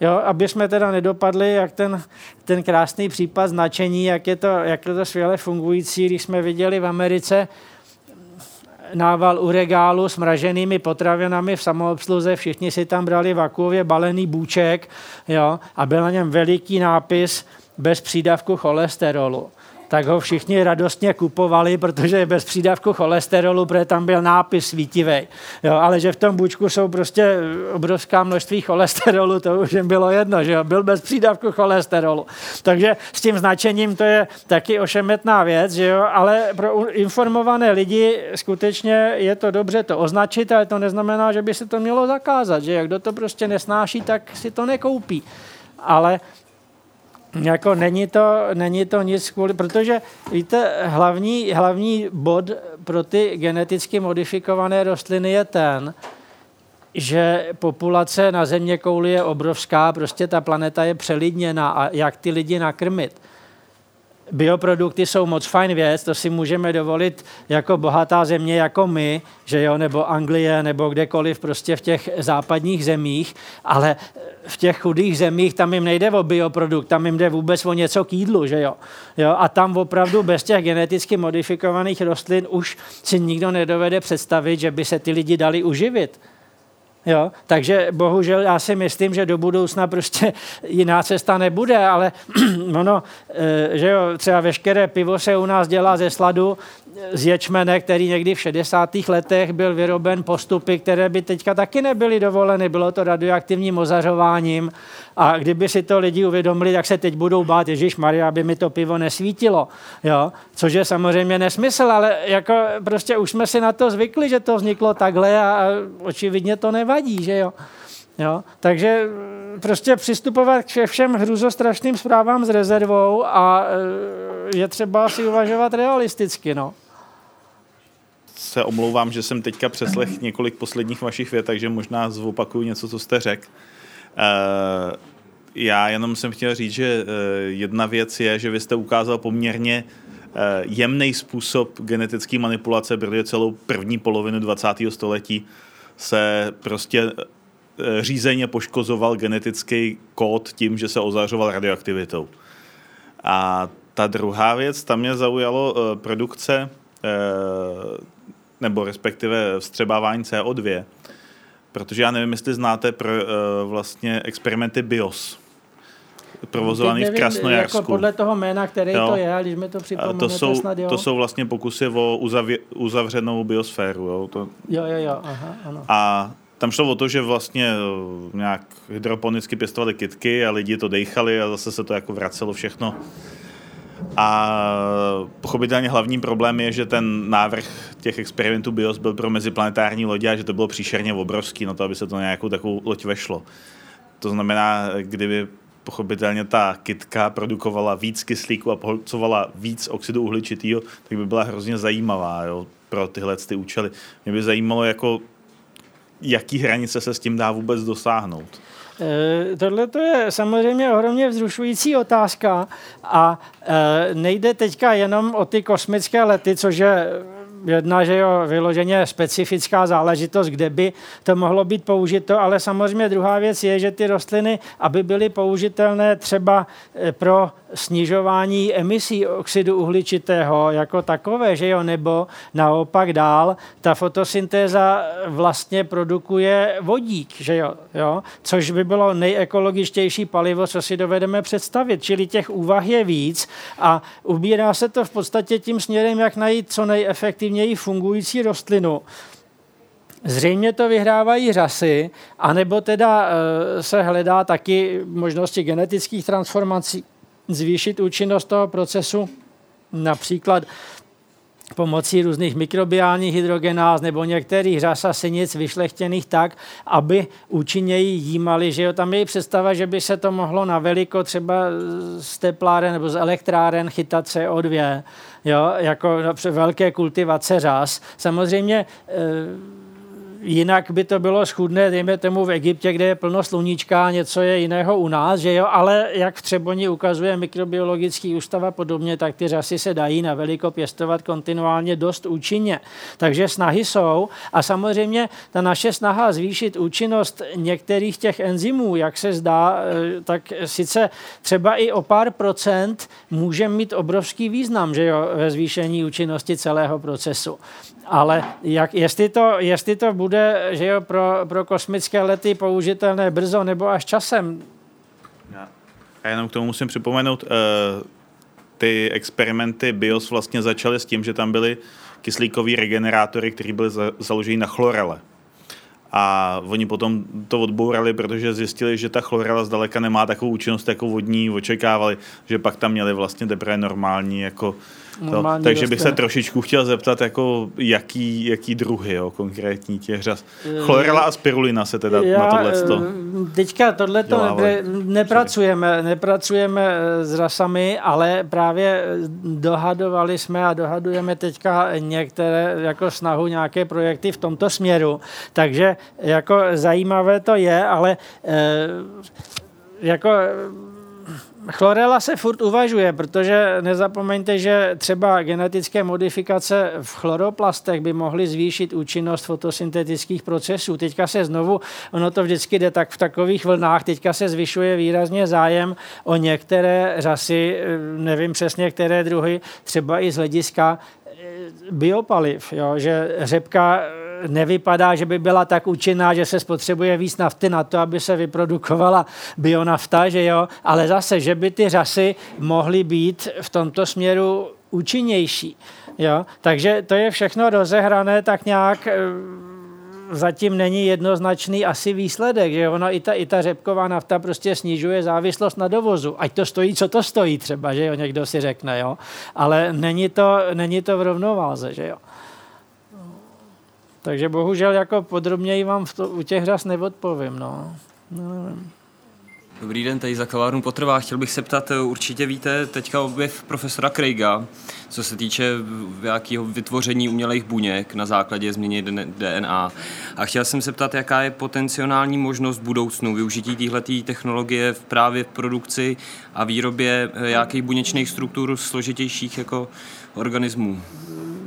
Jo, aby jsme teda nedopadli, jak ten, ten krásný případ značení, jak je, to, jak je to skvěle fungující, když jsme viděli v Americe nával u regálu s mraženými potravinami v samoobsluze, všichni si tam brali vakuově balený bůček jo, a byl na něm veliký nápis bez přídavku cholesterolu tak ho všichni radostně kupovali, protože je bez přídavku cholesterolu, protože tam byl nápis svítivý. Jo, ale že v tom bučku jsou prostě obrovská množství cholesterolu, to už jim bylo jedno, že jo, byl bez přídavku cholesterolu. Takže s tím značením to je taky ošemetná věc, že jo, ale pro informované lidi skutečně je to dobře to označit, ale to neznamená, že by se to mělo zakázat, že kdo to prostě nesnáší, tak si to nekoupí. Ale jako není to, není to nic kvůli, protože víte, hlavní, hlavní bod pro ty geneticky modifikované rostliny je ten, že populace na země kouli je obrovská, prostě ta planeta je přelidněná a jak ty lidi nakrmit. Bioprodukty jsou moc fajn věc, to si můžeme dovolit jako bohatá země jako my, že jo, nebo Anglie, nebo kdekoliv prostě v těch západních zemích, ale v těch chudých zemích tam jim nejde o bioprodukt, tam jim jde vůbec o něco k jídlu, že jo. jo. A tam opravdu bez těch geneticky modifikovaných rostlin už si nikdo nedovede představit, že by se ty lidi dali uživit. Jo? Takže bohužel já si myslím, že do budoucna prostě jiná cesta nebude, ale ono, eh, že jo, třeba veškeré pivo se u nás dělá ze sladu, z ječmene, který někdy v 60. letech byl vyroben postupy, které by teďka taky nebyly dovoleny. Bylo to radioaktivním ozařováním a kdyby si to lidi uvědomili, tak se teď budou bát, Ježíš Maria, aby mi to pivo nesvítilo. Jo? Což je samozřejmě nesmysl, ale jako prostě už jsme si na to zvykli, že to vzniklo takhle a očividně to nevadí, že jo. Jo? Takže prostě přistupovat k všem hruzostrašným zprávám s rezervou a e, je třeba si uvažovat realisticky. No se omlouvám, že jsem teďka přeslech několik posledních vašich vět, takže možná zopakuju něco, co jste řekl. Uh, já jenom jsem chtěl říct, že uh, jedna věc je, že vy jste ukázal poměrně uh, jemný způsob genetické manipulace, protože celou první polovinu 20. století se prostě řízeně poškozoval genetický kód tím, že se ozařoval radioaktivitou. A ta druhá věc, tam mě zaujalo produkce nebo respektive vstřebávání CO2, protože já nevím, jestli znáte pro, uh, vlastně experimenty BIOS, provozovaný nevím, v Krasnojarsku. Jako podle toho jména, který jo. to je, když mi to připomínáte to jsou, snad, jo. To jsou vlastně pokusy o uzavě, uzavřenou biosféru. Jo, to... jo, jo, jo, aha, ano. A tam šlo o to, že vlastně eh, nějak hydroponicky pěstovali kitky a lidi to dejchali a zase se to jako vracelo všechno a pochopitelně hlavní problém je, že ten návrh těch experimentů BIOS byl pro meziplanetární lodě a že to bylo příšerně obrovský na to, aby se to nějakou takovou loď vešlo. To znamená, kdyby pochopitelně ta kitka produkovala víc kyslíku a pohlcovala víc oxidu uhličitého, tak by byla hrozně zajímavá jo, pro tyhle ty účely. Mě by zajímalo, jako, jaký hranice se s tím dá vůbec dosáhnout. Eh, tohle to je samozřejmě ohromně vzrušující otázka a eh, nejde teďka jenom o ty kosmické lety, což je jedna, že jo, vyloženě specifická záležitost, kde by to mohlo být použito, ale samozřejmě druhá věc je, že ty rostliny, aby byly použitelné třeba eh, pro snižování emisí oxidu uhličitého jako takové, že jo, nebo naopak dál, ta fotosyntéza vlastně produkuje vodík, že jo, jo, což by bylo nejekologičtější palivo, co si dovedeme představit, čili těch úvah je víc a ubírá se to v podstatě tím směrem, jak najít co nejefektivněji fungující rostlinu, Zřejmě to vyhrávají řasy, anebo teda e, se hledá taky možnosti genetických transformací zvýšit účinnost toho procesu, například pomocí různých mikrobiálních hydrogenáz nebo některých řas a synic vyšlechtěných tak, aby účinněji jímali. Že jo, tam je představa, že by se to mohlo na veliko třeba z tepláren nebo z elektráren chytat CO2, jo, jako velké kultivace řas. Samozřejmě e, jinak by to bylo schudné, dejme tomu v Egyptě, kde je plno sluníčka, něco je jiného u nás, že jo, ale jak v Třeboni ukazuje mikrobiologický ústav a podobně, tak ty řasy se dají na veliko pěstovat kontinuálně dost účinně. Takže snahy jsou a samozřejmě ta naše snaha zvýšit účinnost některých těch enzymů, jak se zdá, eh, tak sice třeba i o pár procent může mít obrovský význam, že jo, ve zvýšení účinnosti celého procesu. Ale jak, jestli, to, jestli to bude že jo, pro, pro kosmické lety použitelné brzo nebo až časem? Já jenom k tomu musím připomenout, uh, ty experimenty BIOS vlastně začaly s tím, že tam byly kyslíkové regenerátory, které byly za, založeny na chlorele. A oni potom to odbourali, protože zjistili, že ta chlorela zdaleka nemá takovou účinnost, jako vodní očekávali, že pak tam měli vlastně teprve normální jako to, takže bych se trošičku chtěl zeptat, jako jaký, jaký druhy jo, konkrétní těch řas. Eh, Chlorela a spirulina se teda Já, na tohle to eh, Teďka tohleto ne, nepracujeme, nepracujeme eh, s rasami, ale právě dohadovali jsme a dohadujeme teďka některé jako snahu nějaké projekty v tomto směru. Takže jako zajímavé to je, ale jako chlorela se furt uvažuje, protože nezapomeňte, že třeba genetické modifikace v chloroplastech by mohly zvýšit účinnost fotosyntetických procesů. Teďka se znovu, ono to vždycky jde tak v takových vlnách, teďka se zvyšuje výrazně zájem o některé řasy, nevím přesně, které druhy, třeba i z hlediska eh, biopaliv, jo, že řepka nevypadá, že by byla tak účinná, že se spotřebuje víc nafty na to, aby se vyprodukovala bionafta, že jo, ale zase, že by ty řasy mohly být v tomto směru účinnější. Jo? Takže to je všechno rozehrané tak nějak eh, zatím není jednoznačný asi výsledek, že ono i ta, i ta řepková nafta prostě snižuje závislost na dovozu. Ať to stojí, co to stojí třeba, že jo, někdo si řekne, jo. Ale není to, není to v rovnováze, že jo. Takže bohužel jako podrobněji vám v to, u těch řas neodpovím. No. No, nevím. Dobrý den, tady za kavárnu potrvá. Chtěl bych se ptat, eh, určitě víte teďka objev profesora Craiga, co se týče nějakého vytvoření umělých buněk na základě změny DNA. A chtěl jsem se ptat, jaká je potenciální možnost budoucnu využití této technologie v právě v produkci a výrobě eh, nějakých buněčných struktur složitějších jako organismů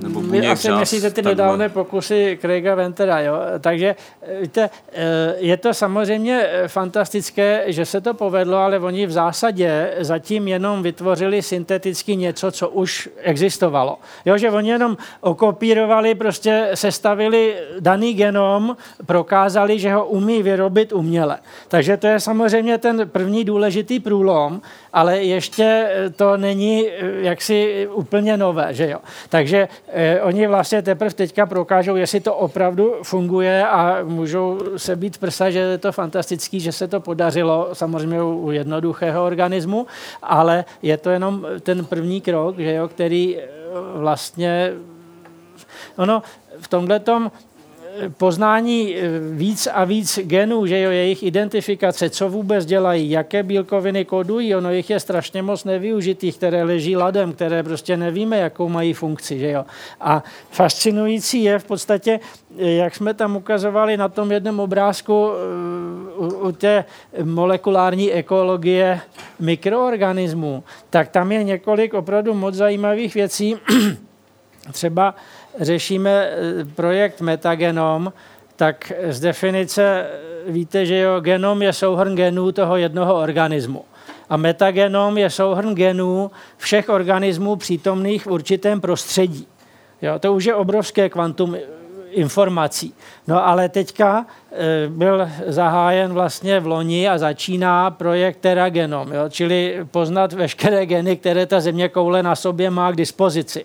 nebo Vy asi myslíte ty nedávné pokusy Craiga Ventera, jo? Takže víte, eh, je to samozřejmě eh, fantastické, že se to povedlo, ale oni v zásadě zatím jenom vytvořili synteticky něco, co už existovalo. Jo, že oni jenom okopírovali, prostě sestavili daný genom, prokázali, že ho umí vyrobit uměle. Takže to je samozřejmě ten první důležitý průlom, ale ještě eh, to není jaksi úplně nové, že jo. Takže eh, oni vlastně teprve teďka prokážou, jestli to opravdu funguje a můžou se být prsa, že je to fantastický, že se to podařilo, samozřejmě u jednoduchého organismu, ale je to jenom ten první krok, že jo, který eh, vlastně ono v tomhle poznání eh, víc a víc genů, že jo, jejich identifikace, co vůbec dělají, jaké bílkoviny kodují, ono jich je strašně moc nevyužitých, které leží ladem, které prostě nevíme, jakou mají funkci, že jo. A fascinující je v podstatě, eh, jak jsme tam ukazovali na tom jednom obrázku eh, u, u té molekulární ekologie mikroorganismů, tak tam je několik opravdu moc zajímavých věcí. Třeba řešíme eh, projekt Metagenom, tak z definice eh, víte, že jo, genom je souhrn genů toho jednoho organismu. A metagenom je souhrn genů všech organismů přítomných v určitém prostředí. Jo, to už je obrovské kvantum informací. No ale teďka e, byl zahájen vlastně v loni a začíná projekt Teragenom, jo, čili poznat veškeré geny, které ta země koule na sobě má k dispozici.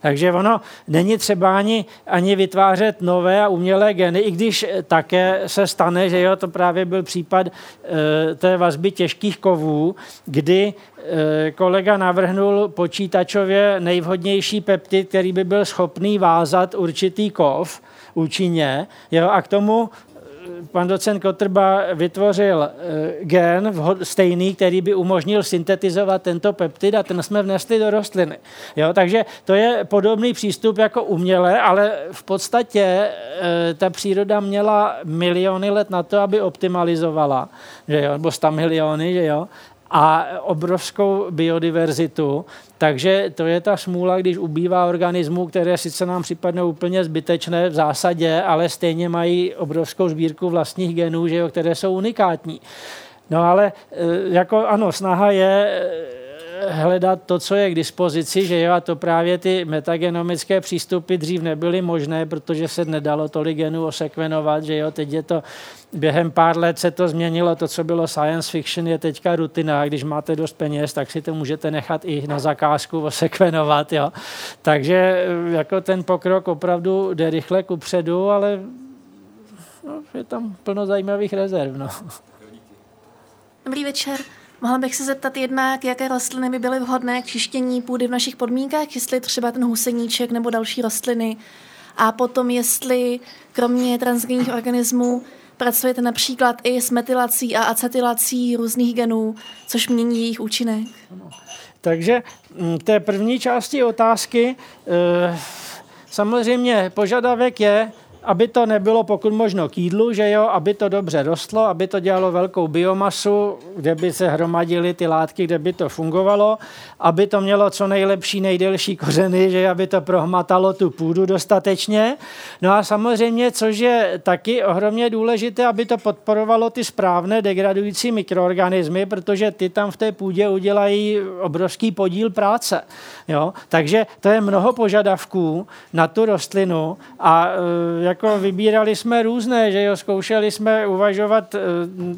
Takže ono není třeba ani, ani vytvářet nové a umělé geny, i když také se stane, že jo, to právě byl případ e, té vazby těžkých kovů, kdy kolega navrhnul počítačově nejvhodnější peptid, který by byl schopný vázat určitý kov, účinně. Jo, a k tomu eh, pan docent Kotrba vytvořil eh, gen stejný, který by umožnil syntetizovat tento peptid a ten jsme vnesli do rostliny. Jo, takže to je podobný přístup jako uměle, ale v podstatě eh, ta příroda měla miliony let na to, aby optimalizovala, že jo, nebo sta miliony, že jo, a obrovskou biodiverzitu. Takže to je ta smůla, když ubývá organismů, které sice nám připadnou úplně zbytečné v zásadě, ale stejně mají obrovskou sbírku vlastních genů, že jo, které jsou unikátní. No ale e, jako ano, snaha je e, hledat to, co je k dispozici, že jo, a to právě ty metagenomické přístupy dřív nebyly možné, protože se nedalo tolik genů osekvenovat, že jo, teď je to během pár let se to změnilo, to, co bylo science fiction, je teďka rutina, když máte dost peněz, tak si to můžete nechat i na zakázku osekvenovat, jo. Takže jako ten pokrok opravdu jde rychle kupředu, ale no, je tam plno zajímavých rezerv, no. Dobrý večer. Mohla bych se zeptat jednak, jaké rostliny by byly vhodné k čištění půdy v našich podmínkách, jestli třeba ten huseníček nebo další rostliny. A potom, jestli kromě transgenních organismů Pracujete například i s metylací a acetylací různých genů, což mění jejich účinek. Takže mm, té první části otázky eh, samozřejmě požadavek je, aby to nebylo pokud možno k jídlu, že jo, aby to dobře rostlo, aby to dělalo velkou biomasu, kde by se hromadily ty látky, kde by to fungovalo, aby to mělo co nejlepší, nejdelší kořeny, že aby to prohmatalo tu půdu dostatečně. No a samozřejmě, což je taky ohromně důležité, aby to podporovalo ty správné degradující mikroorganismy, protože ty tam v té půdě udělají obrovský podíl práce. Jo? Takže to je mnoho požadavků na tu rostlinu a e, jako vybírali jsme různé, že jo, zkoušeli jsme uvažovat, e,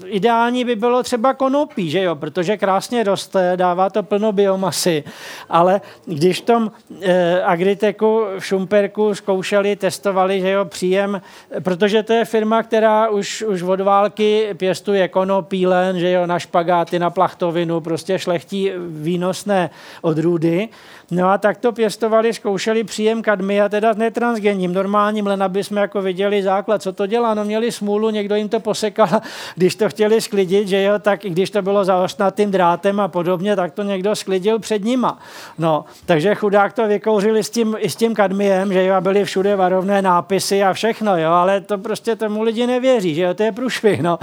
ideální by bylo třeba konopí, že jo, protože krásně roste, dává to plno biomasy, ale když v tom e, Agriteku v Šumperku zkoušeli, testovali, že jo, příjem, protože to je firma, která už, už od války pěstuje konopí len, že jo, na špagáty, na plachtovinu, prostě šlechtí výnosné odrůdy, No a tak to pěstovali, zkoušeli příjem kadmia, teda netransgenním, normálním, len aby jsme jako viděli základ, co to dělá. No měli smůlu, někdo jim to posekal, když to chtěli sklidit, že jo, tak i když to bylo zaostnatým drátem a podobně, tak to někdo sklidil před nima. No, takže chudák to vykouřili s tím, i s tím kadmiem, že jo, a byly všude varovné nápisy a všechno, jo, ale to prostě tomu lidi nevěří, že jo, to je průšvih, no.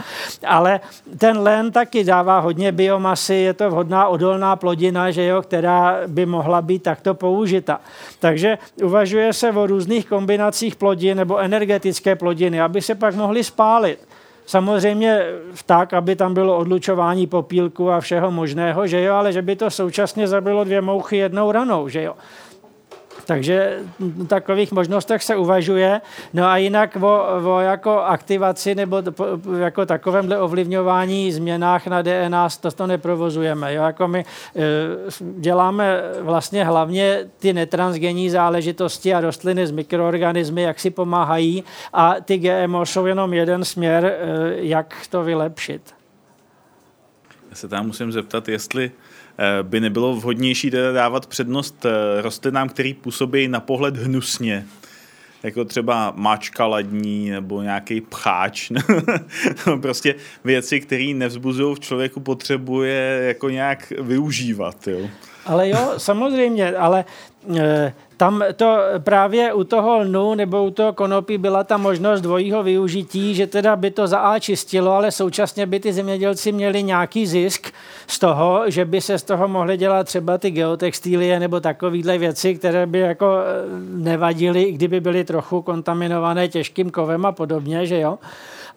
Ale ten len taky dává hodně biomasy, je to vhodná odolná plodina, že jo, která by mohla být být takto použita. Takže uvažuje se o různých kombinacích plodin nebo energetické plodiny, aby se pak mohly spálit. Samozřejmě tak, aby tam bylo odlučování popílku a všeho možného, že jo, ale že by to současně zabilo dvě mouchy jednou ranou, že jo. Takže takových možnostech se uvažuje. No a jinak o, o jako aktivaci nebo jako takovémhle ovlivňování změnách na DNA to, to neprovozujeme. Jo? Jako my e, děláme vlastně hlavně ty netransgenní záležitosti a rostliny z mikroorganismy, jak si pomáhají a ty GMO jsou jenom jeden směr, e, jak to vylepšit. Já se tam musím zeptat, jestli Eh, by nebylo vhodnější teda dávat přednost eh, rostlinám, který působí na pohled hnusně, jako třeba máčka ladní nebo nějaký pcháč, prostě věci, které nevzbuzují v člověku, potřebuje jako nějak využívat. Jo. Ale jo, samozřejmě, ale e, tam to právě u toho lnu nebo u toho konopí byla ta možnost dvojího využití, že teda by to za A čistilo, ale současně by ty zemědělci měli nějaký zisk z toho, že by se z toho mohly dělat třeba ty geotextílie nebo takovéhle věci, které by jako eh, nevadily, kdyby byly trochu kontaminované těžkým kovem a podobně, že jo.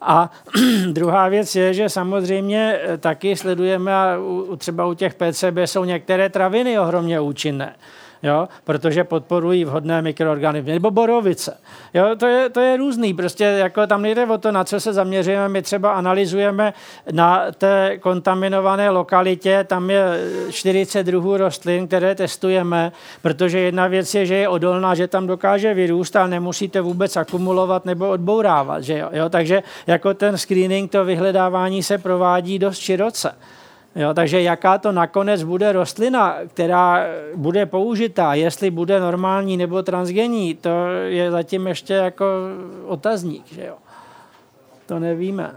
A druhá věc je, že samozřejmě eh, taky sledujeme, a třeba u těch PCB jsou některé traviny ohromně účinné jo, protože podporují vhodné mikroorganismy, nebo borovice. Jo, to, je, to je různý, prostě jako tam nejde o to, na co se zaměřujeme, my třeba analyzujeme na té kontaminované lokalitě, tam je 40 druhů rostlin, které testujeme, protože jedna věc je, že je odolná, že tam dokáže vyrůst, ale nemusíte vůbec akumulovat nebo odbourávat, že jo, jo? takže jako ten screening, to vyhledávání se provádí dost široce. Jo, takže jaká to nakonec bude rostlina, která bude použitá, jestli bude normální nebo transgenní, to je zatím ještě jako otazník. Že jo? To nevíme.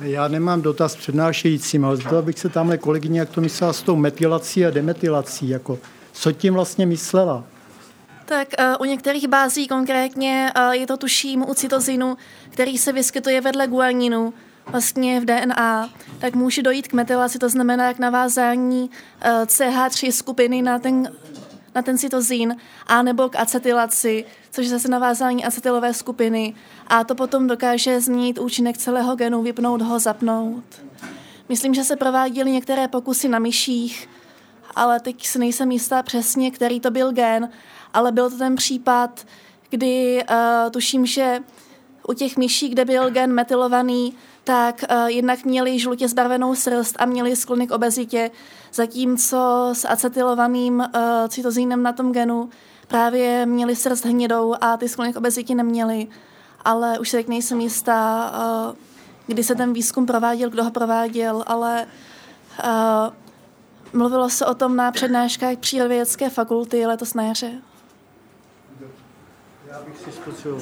Já nemám dotaz přednášejícím, ale zeptal bych se tamhle kolegyně, jak to myslela s tou metylací a demetylací. Jako, co tím vlastně myslela? Tak uh, u některých bází konkrétně uh, je to tuším u cytozinu, který se vyskytuje vedle guaninu, vlastně v DNA, tak může dojít k metylaci, to znamená k navázání eh, CH3 skupiny na ten, na ten cytozín, a nebo k acetylaci, což je zase navázání acetylové skupiny a to potom dokáže změnit účinek celého genu, vypnout ho, zapnout. Myslím, že se prováděly některé pokusy na myších, ale teď si nejsem jistá přesně, který to byl gen, ale byl to ten případ, kdy uh, tuším, že u těch myší, kde byl gen metylovaný, tak uh, jednak měli žlutě zbarvenou srst a měli sklony k obezitě, zatímco s acetylovaným uh, cytozínem na tom genu právě měli srst hnědou a ty sklony k obezitě neměli. Ale už se tak nejsem jistá, uh, kdy se ten výzkum prováděl, kdo ho prováděl, ale uh, mluvilo se o tom na přednáškách přírodovědecké fakulty letos na jaře. Já bych si zkusil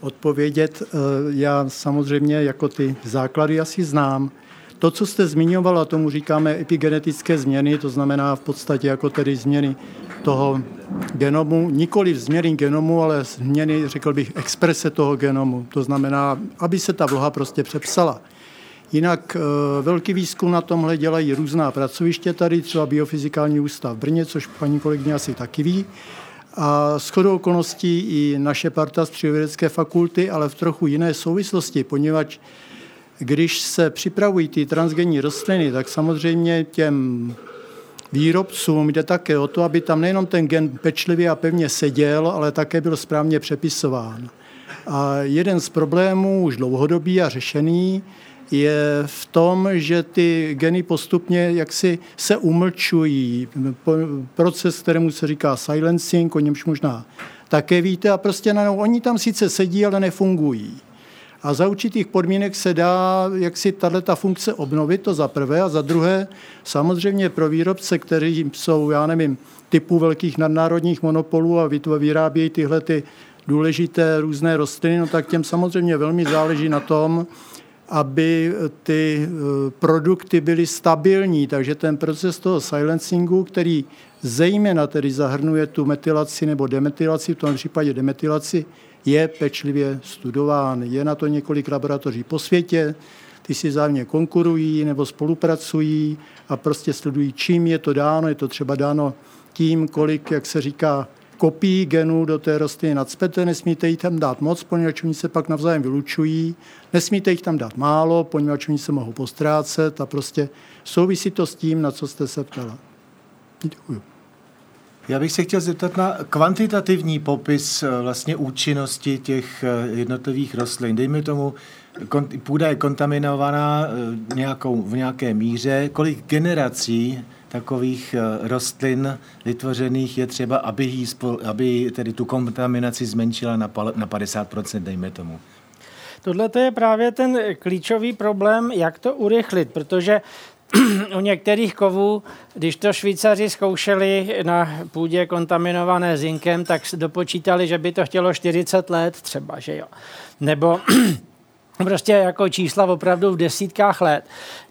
odpovědět. Eh, já samozřejmě jako ty základy asi znám. To, co jste zmiňovala, tomu říkáme epigenetické změny, to znamená v podstatě jako tedy změny toho genomu, nikoli změny genomu, ale změny, řekl bych, exprese toho genomu. To znamená, aby se ta vloha prostě přepsala. Jinak e, velký výzkum na tomhle dělají různá pracoviště tady, třeba Biofyzikální ústav v Brně, což paní kolegyně asi taky ví. A shodou okolností i naše parta z přírodovědecké fakulty, ale v trochu jiné souvislosti, poněvadž když se připravují ty transgenní rostliny, tak samozřejmě těm výrobcům jde také o to, aby tam nejenom ten gen pečlivě a pevně seděl, ale také byl správně přepisován. A jeden z problémů, už dlouhodobý a řešený, je v tom, že ty geny postupně jaksi se umlčují. Proces, kterému se říká silencing, o němž možná také víte, a prostě najednou oni tam sice sedí, ale nefungují. A za určitých podmínek se dá jak si tato funkce obnovit, to za prvé. A za druhé, samozřejmě pro výrobce, kteří jsou, já nevím, typu velkých nadnárodních monopolů a vyrábějí tyhle ty důležité různé rostliny, no tak těm samozřejmě velmi záleží na tom, aby ty eh, produkty byly stabilní. Takže ten proces toho silencingu, který zejména tedy zahrnuje tu metylaci nebo demetylaci, v tom případě demetylaci, je pečlivě studován. Je na to několik laboratoří po světě, ty si zájemně konkurují nebo spolupracují a prostě sledují, čím je to dáno. Je to třeba dáno tím, kolik, jak se říká, kopií genů do té rostliny nadspete, nesmíte jich tam dát moc, poněvadž oni se pak navzájem vylučují, nesmíte jich tam dát málo, poněvadž oni se mohou postrácet a prostě souvisí to s tím, na co jste se ptala. Děkuji. Já bych se chtěl zeptat na kvantitativní popis eh, vlastně účinnosti těch eh, jednotlivých rostlin. Dejme tomu, půda je kontaminovaná eh, nějakou, v nějaké míře. Kolik generací takových rostlin vytvořených je třeba, aby, jí spol, aby tedy tu kontaminaci zmenšila na, na 50%, dejme tomu? Tohle je právě ten klíčový problém, jak to urychlit, protože u některých kovů, když to Švýcaři zkoušeli na půdě kontaminované zinkem, tak dopočítali, že by to chtělo 40 let třeba, že jo. Nebo prostě jako čísla opravdu v desítkách let.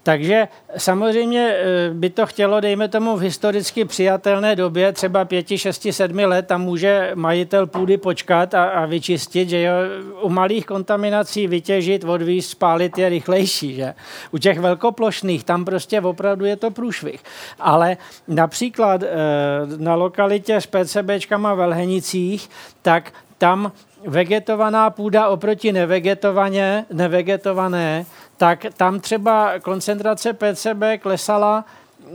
Takže samozřejmě eh, by to chtělo, dejme tomu, v historicky přijatelné době, třeba pěti, šesti, sedmi let, tam může majitel půdy počkat a, a vyčistit, že jo, u malých kontaminací vytěžit, odvízt, spálit je rychlejší, že? U těch velkoplošných tam prostě opravdu je to průšvih. Ale například eh, na lokalitě s PCBčkama v tak tam vegetovaná půda oproti nevegetované, nevegetované, tak tam třeba koncentrace PCB klesala e,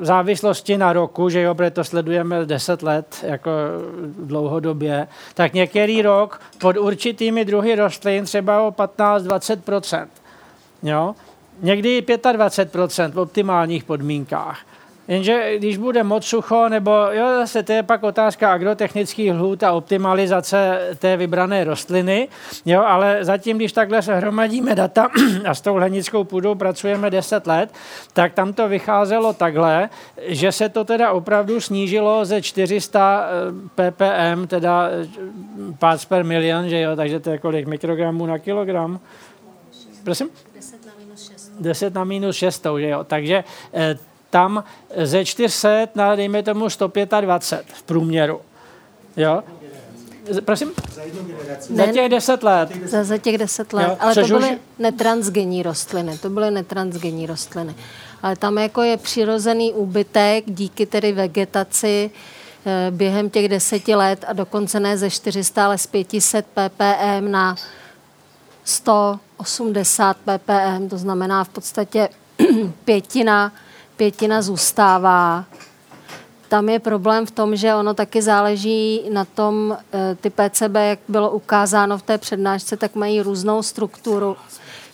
v závislosti na roku, že jo, protože to sledujeme 10 let jako dlouhodobě, tak některý rok pod určitými druhy rostlin třeba o 15-20%. Jo? Někdy 25% v optimálních podmínkách. Jenže když bude moc sucho, nebo jo, zase to je pak otázka agrotechnických lhůt a optimalizace té vybrané rostliny, jo, ale zatím, když takhle hromadíme data a s tou hlenickou půdou pracujeme 10 let, tak tam to vycházelo takhle, že se to teda opravdu snížilo ze 400 eh, ppm, teda eh, parts per milion, že jo, takže to je kolik mikrogramů na kilogram? Prosím? 10 na minus 6. 10 na minus 6, že jo, takže eh, tam ze 400 na, dejme tomu, 125 v průměru. Jo? Prosím? Za těch 10 let. Za, za těch 10 let. Jo, Ale to byly už... netransgenní rostliny. To byly netransgenní rostliny. Ale tam jako je přirozený úbytek díky tedy vegetaci eh, během těch deseti let a dokonce ne ze 400, ale z 500 ppm na 180 ppm, to znamená v podstatě pětina pětina zůstává. Tam je problém v tom, že ono taky záleží na tom, eh, ty PCB, jak bylo ukázáno v té přednášce, tak mají různou strukturu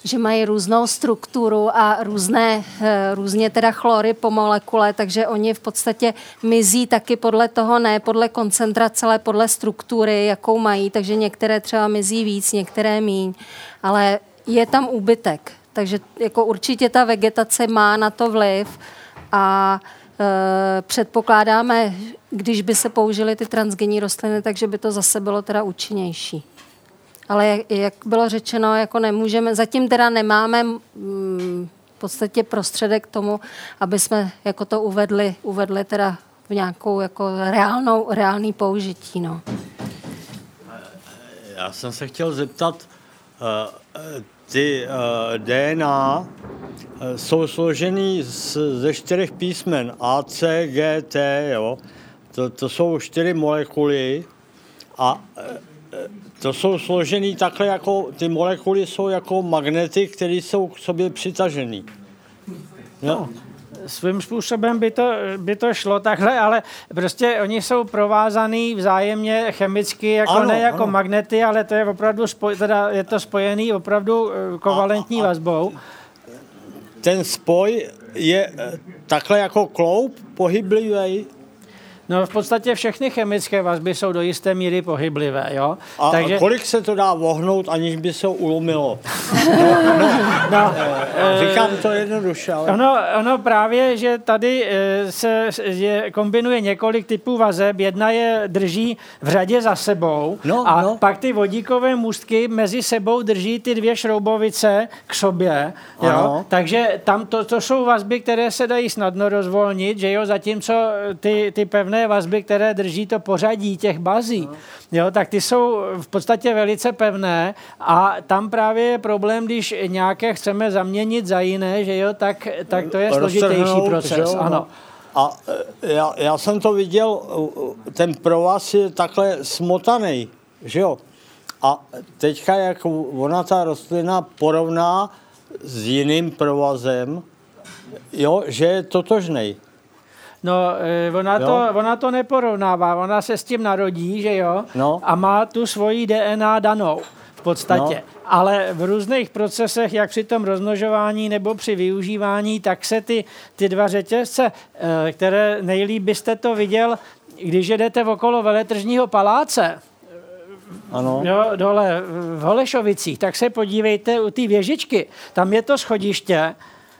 že mají různou strukturu a různé, eh, různě teda chlory po molekule, takže oni v podstatě mizí taky podle toho, ne podle koncentrace, ale podle struktury, jakou mají, takže některé třeba mizí víc, některé míň, ale je tam úbytek. Takže jako určitě ta vegetace má na to vliv a e, předpokládáme, když by se použily ty transgenní rostliny, takže by to zase bylo teda účinnější. Ale jak, jak bylo řečeno, jako nemůžeme, zatím teda nemáme mm, v podstatě prostředek k tomu, aby jsme jako to uvedli, uvedli teda v nějakou jako reálnou, reálný použití. No. Já jsem se chtěl zeptat, uh, ty uh, DNA uh, jsou složený z, ze čtyřech písmen A, C, G, T, jo. To, to jsou čtyři molekuly a uh, to jsou složený takhle jako, ty molekuly jsou jako magnety, které jsou k sobě přitažený. No, svým způsobem by to, by to šlo takhle, ale prostě oni jsou provázaný vzájemně chemicky, jako ano, ne jako ano. magnety, ale to je opravdu, spoj, teda je to spojený opravdu eh, kovalentní a, a, vazbou. Ten spoj je eh, takhle jako kloup pohyblivý, No v podstatě všechny chemické vazby jsou do jisté míry pohyblivé, jo? A Takže... kolik se to dá vohnout, aniž by se ulomilo? no, no, no, říkám to jednoduše, ale... Ono, ono právě, že tady eh, se je, kombinuje několik typů vazeb, jedna je drží v řadě za sebou no, a no. pak ty vodíkové můstky mezi sebou drží ty dvě šroubovice k sobě, jo? Ano. Takže tam to, to jsou vazby, které se dají snadno rozvolnit, že jo, zatímco ty, ty pevné pevné vazby, které drží to pořadí těch bazí, jo, tak ty jsou v podstatě velice pevné a tam právě je problém, když nějaké chceme zaměnit za jiné, že jo, tak, tak to je složitější proces. Ano. A e, já, já jsem to viděl, ten provaz je takhle smotaný, že jo. A teďka, jak ona ta rostlina porovná s jiným provazem, jo, že je totožný. No, eh, ona to, ona to neporovnává, ona se s tím narodí, že jo, no. a má tu svoji DNA danou v podstatě. No. Ale v různých procesech, jak při tom rozmnožování nebo při využívání, tak se ty, ty dva řetězce, eh, které nejlíp byste to viděl, když jedete okolo veletržního paláce, ano. Jo, dole v Holešovicích, tak se podívejte u té věžičky. Tam je to schodiště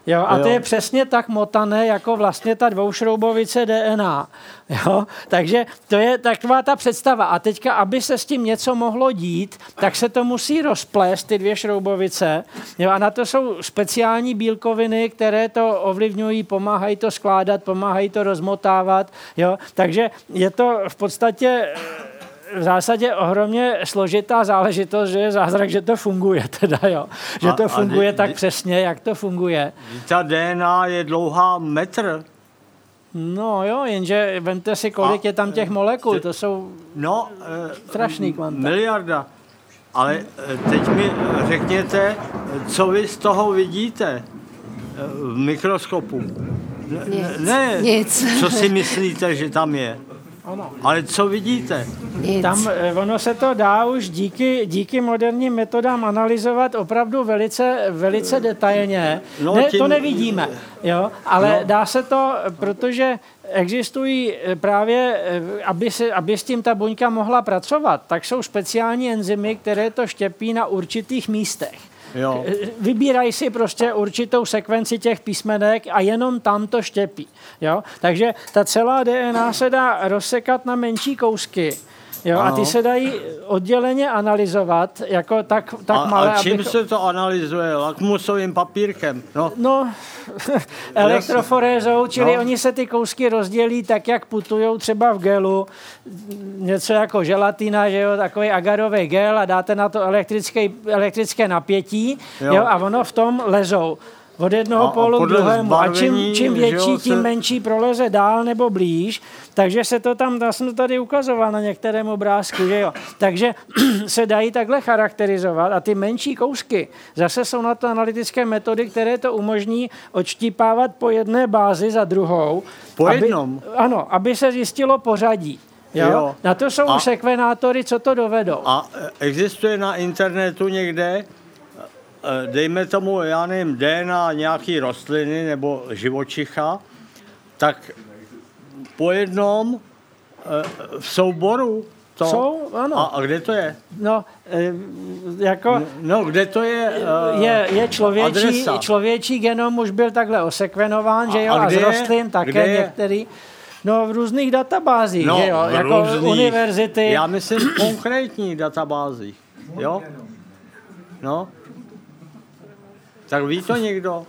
Jo, a to je přesně tak motané, jako vlastně ta dvoušroubovice DNA. Jo? Takže to je taková ta představa. A teďka, aby se s tím něco mohlo dít, tak se to musí rozplést, ty dvě šroubovice. Jo? A na to jsou speciální bílkoviny, které to ovlivňují, pomáhají to skládat, pomáhají to rozmotávat. Jo? Takže je to v podstatě v zásadě ohromně složitá záležitost, že je zázrak, že to funguje teda, jo. Že to funguje a, a tak přesně, jak to funguje. Ta DNA je dlouhá metr. No jo, jenže vemte si, kolik a, je tam těch molekul, to jsou no, strašný kvanta. Miliarda. Ale eh, teď mi řekněte, co vy z toho vidíte eh, v mikroskopu. Nic. Ne, Nic. co si myslíte, že tam je. Ano. Ale co vidíte? Nic. Tam eh, ono se to dá už díky, díky moderním metodám analyzovat opravdu velice, velice detailně. No, ne, tím... To nevidíme, jo, ale no. dá se to, protože existují eh, právě, eh, aby, se, aby s tím ta buňka mohla pracovat, tak jsou speciální enzymy, které to štěpí na určitých místech. Jo. Vybírají si prostě určitou sekvenci těch písmenek a jenom tam to štěpí. Jo? Takže ta celá DNA se dá rozsekat na menší kousky. Jo, a ty se dají odděleně analyzovat, jako tak, tak a, malé, A čím abych... se to analyzuje? Lakmusovým papírkem? No, no elektroforézou, čili no. oni se ty kousky rozdělí tak, jak putují třeba v gelu, něco jako želatina, že jo, takový agarový gel a dáte na to elektrické, elektrické napětí jo. Jo, a ono v tom lezou od jednoho a, pólu k druhému. A čím, čím větší, jo, tím se... menší proleze dál nebo blíž. Takže se to tam, já jsem to tady ukazoval na některém obrázku, že jo. Takže se dají takhle charakterizovat a ty menší kousky zase jsou na to analytické metody, které to umožní odštípávat po jedné bázi za druhou. Po aby, jednom? Ano, aby se zjistilo pořadí. Jo? Jo. Na to jsou a, sekvenátory, co to dovedou. A existuje na internetu někde dejme tomu, já nevím, DNA nějaký rostliny nebo živočicha, tak po jednom eh, v souboru to... Jsou, ano. A, a kde to je? No, eh, jako... No, kde to je? Uh, je, je člověčí, člověčí genom už byl takhle osekvenován, a, že jo, a, a z rostlin také některý. No v různých databázích, no, že jo, jako různých, univerzity. Já myslím konkrétních databázích, jo. No, tak ví to někdo?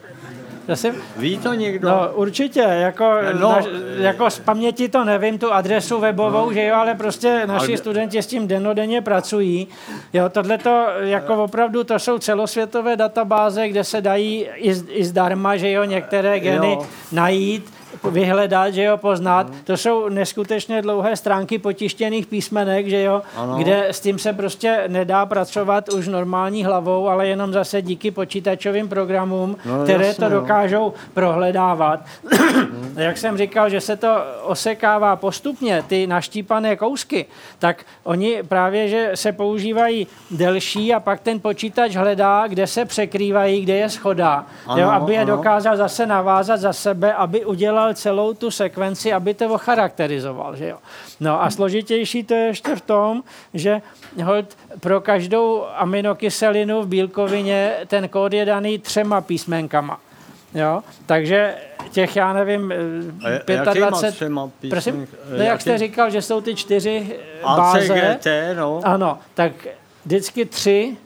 Zase, Ví to někdo? No určitě, jako, No. no, na, jako z paměti to nevím, tu adresu webovou, no. že jo, ale prostě naši Ale- studenti s tím denodenně pracují. Jo, tohle to jako opravdu, to jsou celosvětové databáze, kde se dají i, i zdarma, že jo, některé geny Jo. najít, vyhledat, že jo, poznat. To jsou neskutečně dlouhé stránky potištěných písmenek, že jo, Ano. kde s tím se prostě nedá pracovat už normální hlavou, ale jenom zase díky počítačovým programům, No, které jasně, to no. dokážou prohledávat. Jak jsem říkal, že se to osekává postupně, ty naštípané kousky, tak oni právě, že se používají delší a pak ten počítač hledá, kde se překrývají, kde je schoda, Ano, jo, aby je ano. dokázal zase navázat za sebe, aby udělal celou tu sekvenci, aby to charakterizoval. Že jo? No a složitější to je ještě v tom, že hold, pro každou aminokyselinu v bílkovině ten kód je daný třema písmenkama. Jo? Takže těch, já nevím, A eh, jakýma 25... třema Prosím? No, jak jaký- jste říkal, že jsou ty čtyři báze. ACGT, no. Ano, tak vždycky tři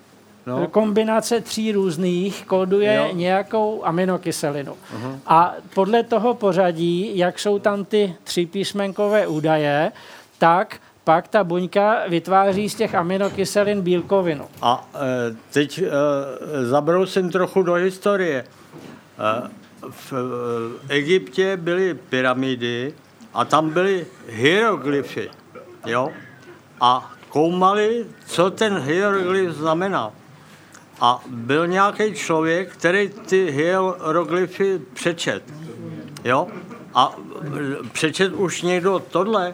No. kombinace tří různých kóduje Jo. jo. nějakou aminokyselinu. Uh-huh. A podle toho pořadí, jak jsou tam ty tři písmenkové údaje, tak pak ta buňka vytváří z těch aminokyselin bílkovinu. A e, teď e, zabrousím trochu do historie. E, v e, Egyptě byly pyramidy a tam byly hieroglyfy. Jo? A koumali, co ten hieroglyf znamená. A byl nějaký člověk, který ty hieroglyfy přečet. Jo? A přečet už někdo tohle,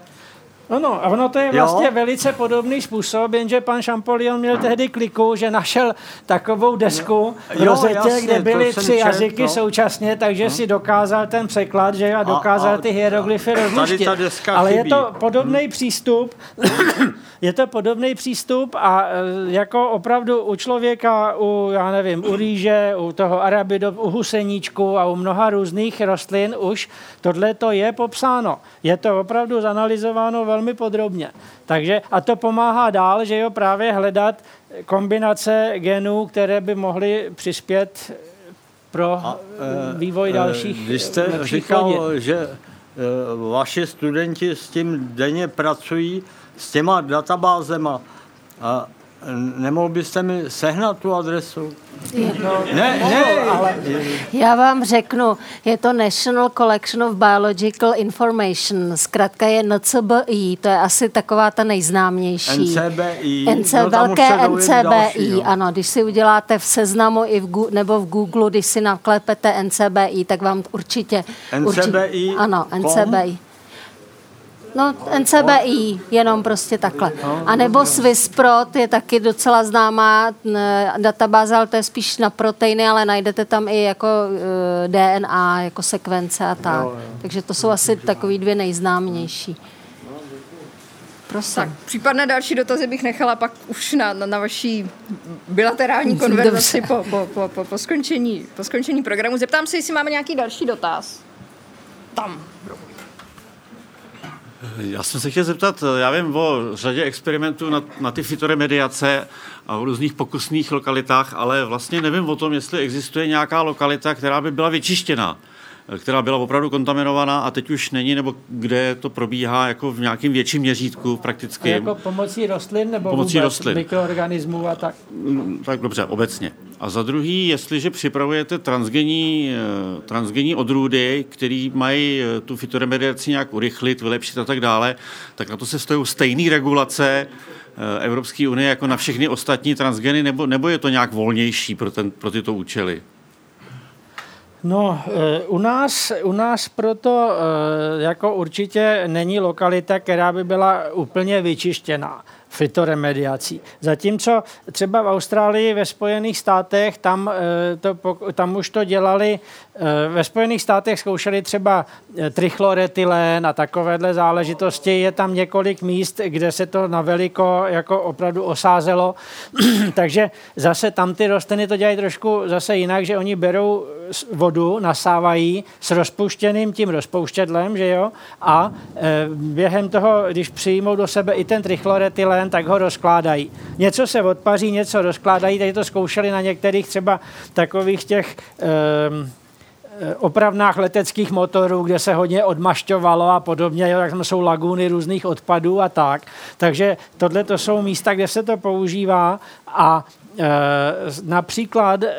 Ano, a ono to je Jo. vlastně velice podobný způsob, jenže pan Champollion měl tehdy kliku, že našel takovou desku v Jo, rozetě, jasně, kde byly tři čet, jazyky no. současně, takže si dokázal ten překlad, že a dokázal a ty hieroglyfy rozlišit. Ale je chybí. to podobný přístup, je to podobný přístup a e, jako opravdu u člověka, u, já nevím, u rýže, u toho arabido, u huseníčku a u mnoha různých rostlin už tohle to je popsáno. Je to opravdu zanalizováno velmi podrobně. Takže a to pomáhá dál, že jo, právě hledat kombinace genů, které by mohly přispět pro eh, vývoj eh, dalších Vy jste říkal, plodin. že eh, vaši studenti s tím denně pracují, s těma databázema. A nemohl byste mi sehnat tu adresu? Ne, ne, ale... Já vám řeknu, je to National Collection of Biological Information, zkrátka je NCBI, to je asi taková ta nejznámější. NCBI. NC, no, velké NCBI, další, no. ano, když si uděláte v seznamu i v, Gu- nebo v Google, když si naklepete NCBI, tak vám určitě... NCBI určitě ano, com? No, NCBI, jenom prostě takhle. A nebo Swissprot je taky docela známá databáze, ale to je spíš na proteiny, ale najdete tam i jako eh, DNA, jako sekvence a tak. Takže to jsou asi takový dvě nejznámější. Prosím. Tak, případné další dotazy bych nechala pak už na, na, na vaší bilaterální konverzaci po, po, po, po, po, skončení, po skončení programu. Zeptám se, jestli máme nějaký další dotaz. Tam. Já jsem se chtěl zeptat, já vím o řadě experimentů na, na ty fitoremediace a o různých pokusných lokalitách, ale vlastně nevím o tom, jestli existuje nějaká lokalita, která by byla vyčištěná, která byla opravdu kontaminovaná a teď už není, nebo kde to probíhá jako v nějakém větším měřítku A prakticky. jako pomocí rostlin nebo Pomocí vůbec rostlin. mikroorganismů a tak? Mm, Tak dobře, obecně. A za druhý, jestliže připravujete transgenní, eh, transgenní odrůdy, které mají eh, tu fitoremediaci nějak urychlit, vylepšit a tak dále, tak na to se stojí stejné regulace eh, Evropské unie jako na všechny ostatní transgeny, nebo, nebo je to nějak volnější pro, ten, pro tyto účely? No, eh, u nás, u nás proto eh, jako určitě není lokalita, která by byla úplně vyčištěná fitoremediací. Zatímco třeba v Austrálii, ve Spojených státech, tam, eh, to, tam už to dělali, ve Spojených státech zkoušeli třeba eh, trichloretylen a takovéhle záležitosti. Je tam několik míst, kde se to na veliko jako opravdu osázelo. Takže zase tam ty rostliny to dělají trošku zase jinak, že oni berou vodu, nasávají s rozpuštěným tím rozpouštědlem, že jo, a e, během toho, když přijmou do sebe i ten trichloretylen, tak ho rozkládají. Něco se odpaří, něco rozkládají, tady to zkoušeli na některých třeba takových těch eh, opravnách leteckých motorů, kde se hodně odmašťovalo a podobně, tak tam jsou laguny různých odpadů a tak. Takže tohle to jsou místa, kde se to používá a e, například e,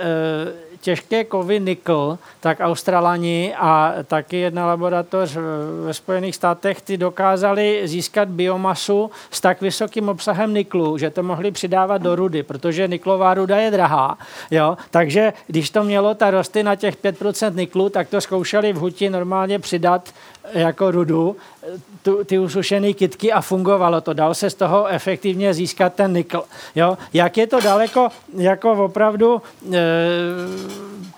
těžké kovy nikl, tak Australani a taky jedna laboratoř ve Spojených státech ty dokázali získat biomasu s tak vysokým obsahem niklu, že to mohli přidávat do rudy, protože niklová ruda je drahá. Jo? Takže když to mělo ta rosty na těch 5% niklu, tak to zkoušeli v huti normálně přidat jako rudu, tu, ty usušené kitky a fungovalo to. Dal se z toho efektivně získat ten nikl. Jo? Jak je to daleko jako opravdu e,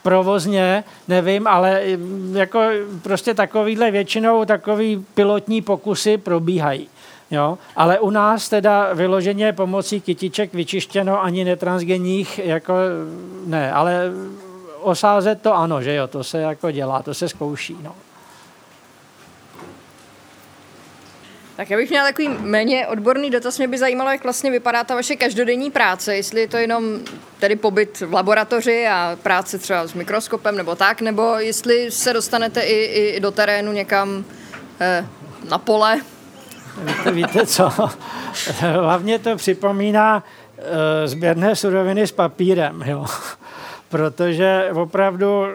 provozně, nevím, ale jako prostě takovýhle většinou takový pilotní pokusy probíhají. Jo? Ale u nás teda vyloženě pomocí kytiček vyčištěno ani netransgenních, jako ne, ale osázet to ano, že jo, to se jako dělá, to se zkouší. No. Tak já bych měla takový méně odborný dotaz. Mě by zajímalo, jak vlastně vypadá ta vaše každodenní práce, jestli je to jenom tedy pobyt v laboratoři a práce třeba s mikroskopem nebo tak, nebo jestli se dostanete i, i do terénu někam eh, na pole. Víte, co? Hlavně to připomíná eh, sběrné suroviny s papírem, jo. Protože opravdu eh,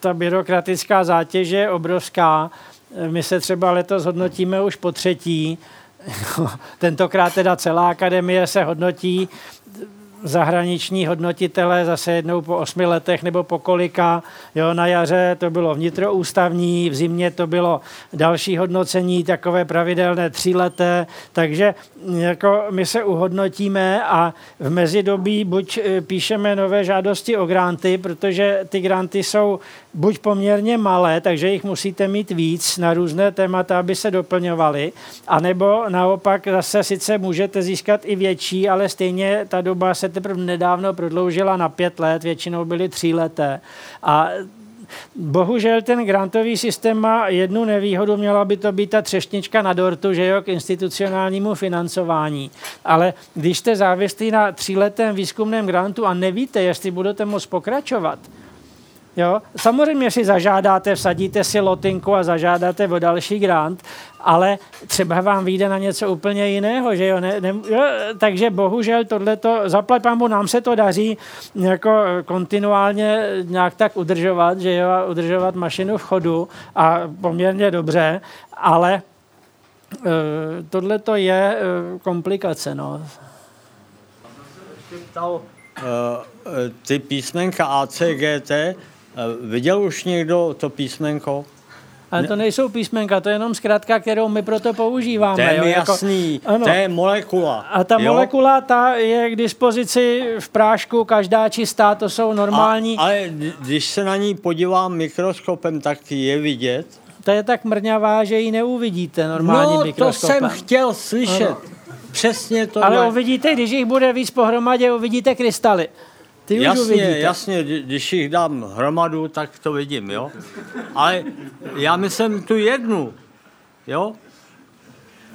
ta byrokratická zátěž je obrovská my se třeba letos hodnotíme už po třetí. Tentokrát teda celá akademie se hodnotí zahraniční hodnotitele zase jednou po osmi letech nebo po kolika. Jo, na jaře to bylo vnitroústavní, v zimě to bylo další hodnocení, takové pravidelné tříleté, takže jako my se uhodnotíme a v mezidobí buď e, píšeme nové žádosti o granty, protože ty granty jsou buď poměrně malé, takže jich musíte mít víc na různé témata, aby se doplňovaly, anebo naopak zase sice můžete získat i větší, ale stejně ta doba se teprve nedávno prodloužila na pět let, většinou byly tří leté. A Bohužel ten grantový systém má jednu nevýhodu, měla by to být ta třešnička na dortu, že jo, k institucionálnímu financování. Ale když jste závislí na tříletém výzkumném grantu a nevíte, jestli budete moct pokračovat, Jo? Samozřejmě si zažádáte, vsadíte si lotinku a zažádáte o další grant, ale třeba vám vyjde na něco úplně jiného, že jo? Ne, ne, jo? Takže bohužel tohleto, zaplať pámu, nám se to daří jako kontinuálně nějak tak udržovat, že jo? Udržovat mašinu v chodu a poměrně dobře, ale e, tohle to je e, komplikace, no. Ptal, e, ty písmenka ACGT, Viděl už někdo to písmenko? Ale to nejsou písmenka, to je jenom zkrátka, kterou my proto používáme. To je jo, jako, jasný, ano. to je molekula. A ta jo? molekula ta je k dispozici v prášku, každá čistá, to jsou normální. A, ale když se na ní podívám mikroskopem, tak je vidět. To je tak mrňavá, že ji neuvidíte normálním no, mikroskopem. to jsem chtěl slyšet. Ano. Přesně to. Ale uvidíte, když jich bude víc pohromadě, uvidíte krystaly. Ty jasně, už jasně, když jich dám hromadu, tak to vidím, jo. Ale já myslím tu jednu, jo.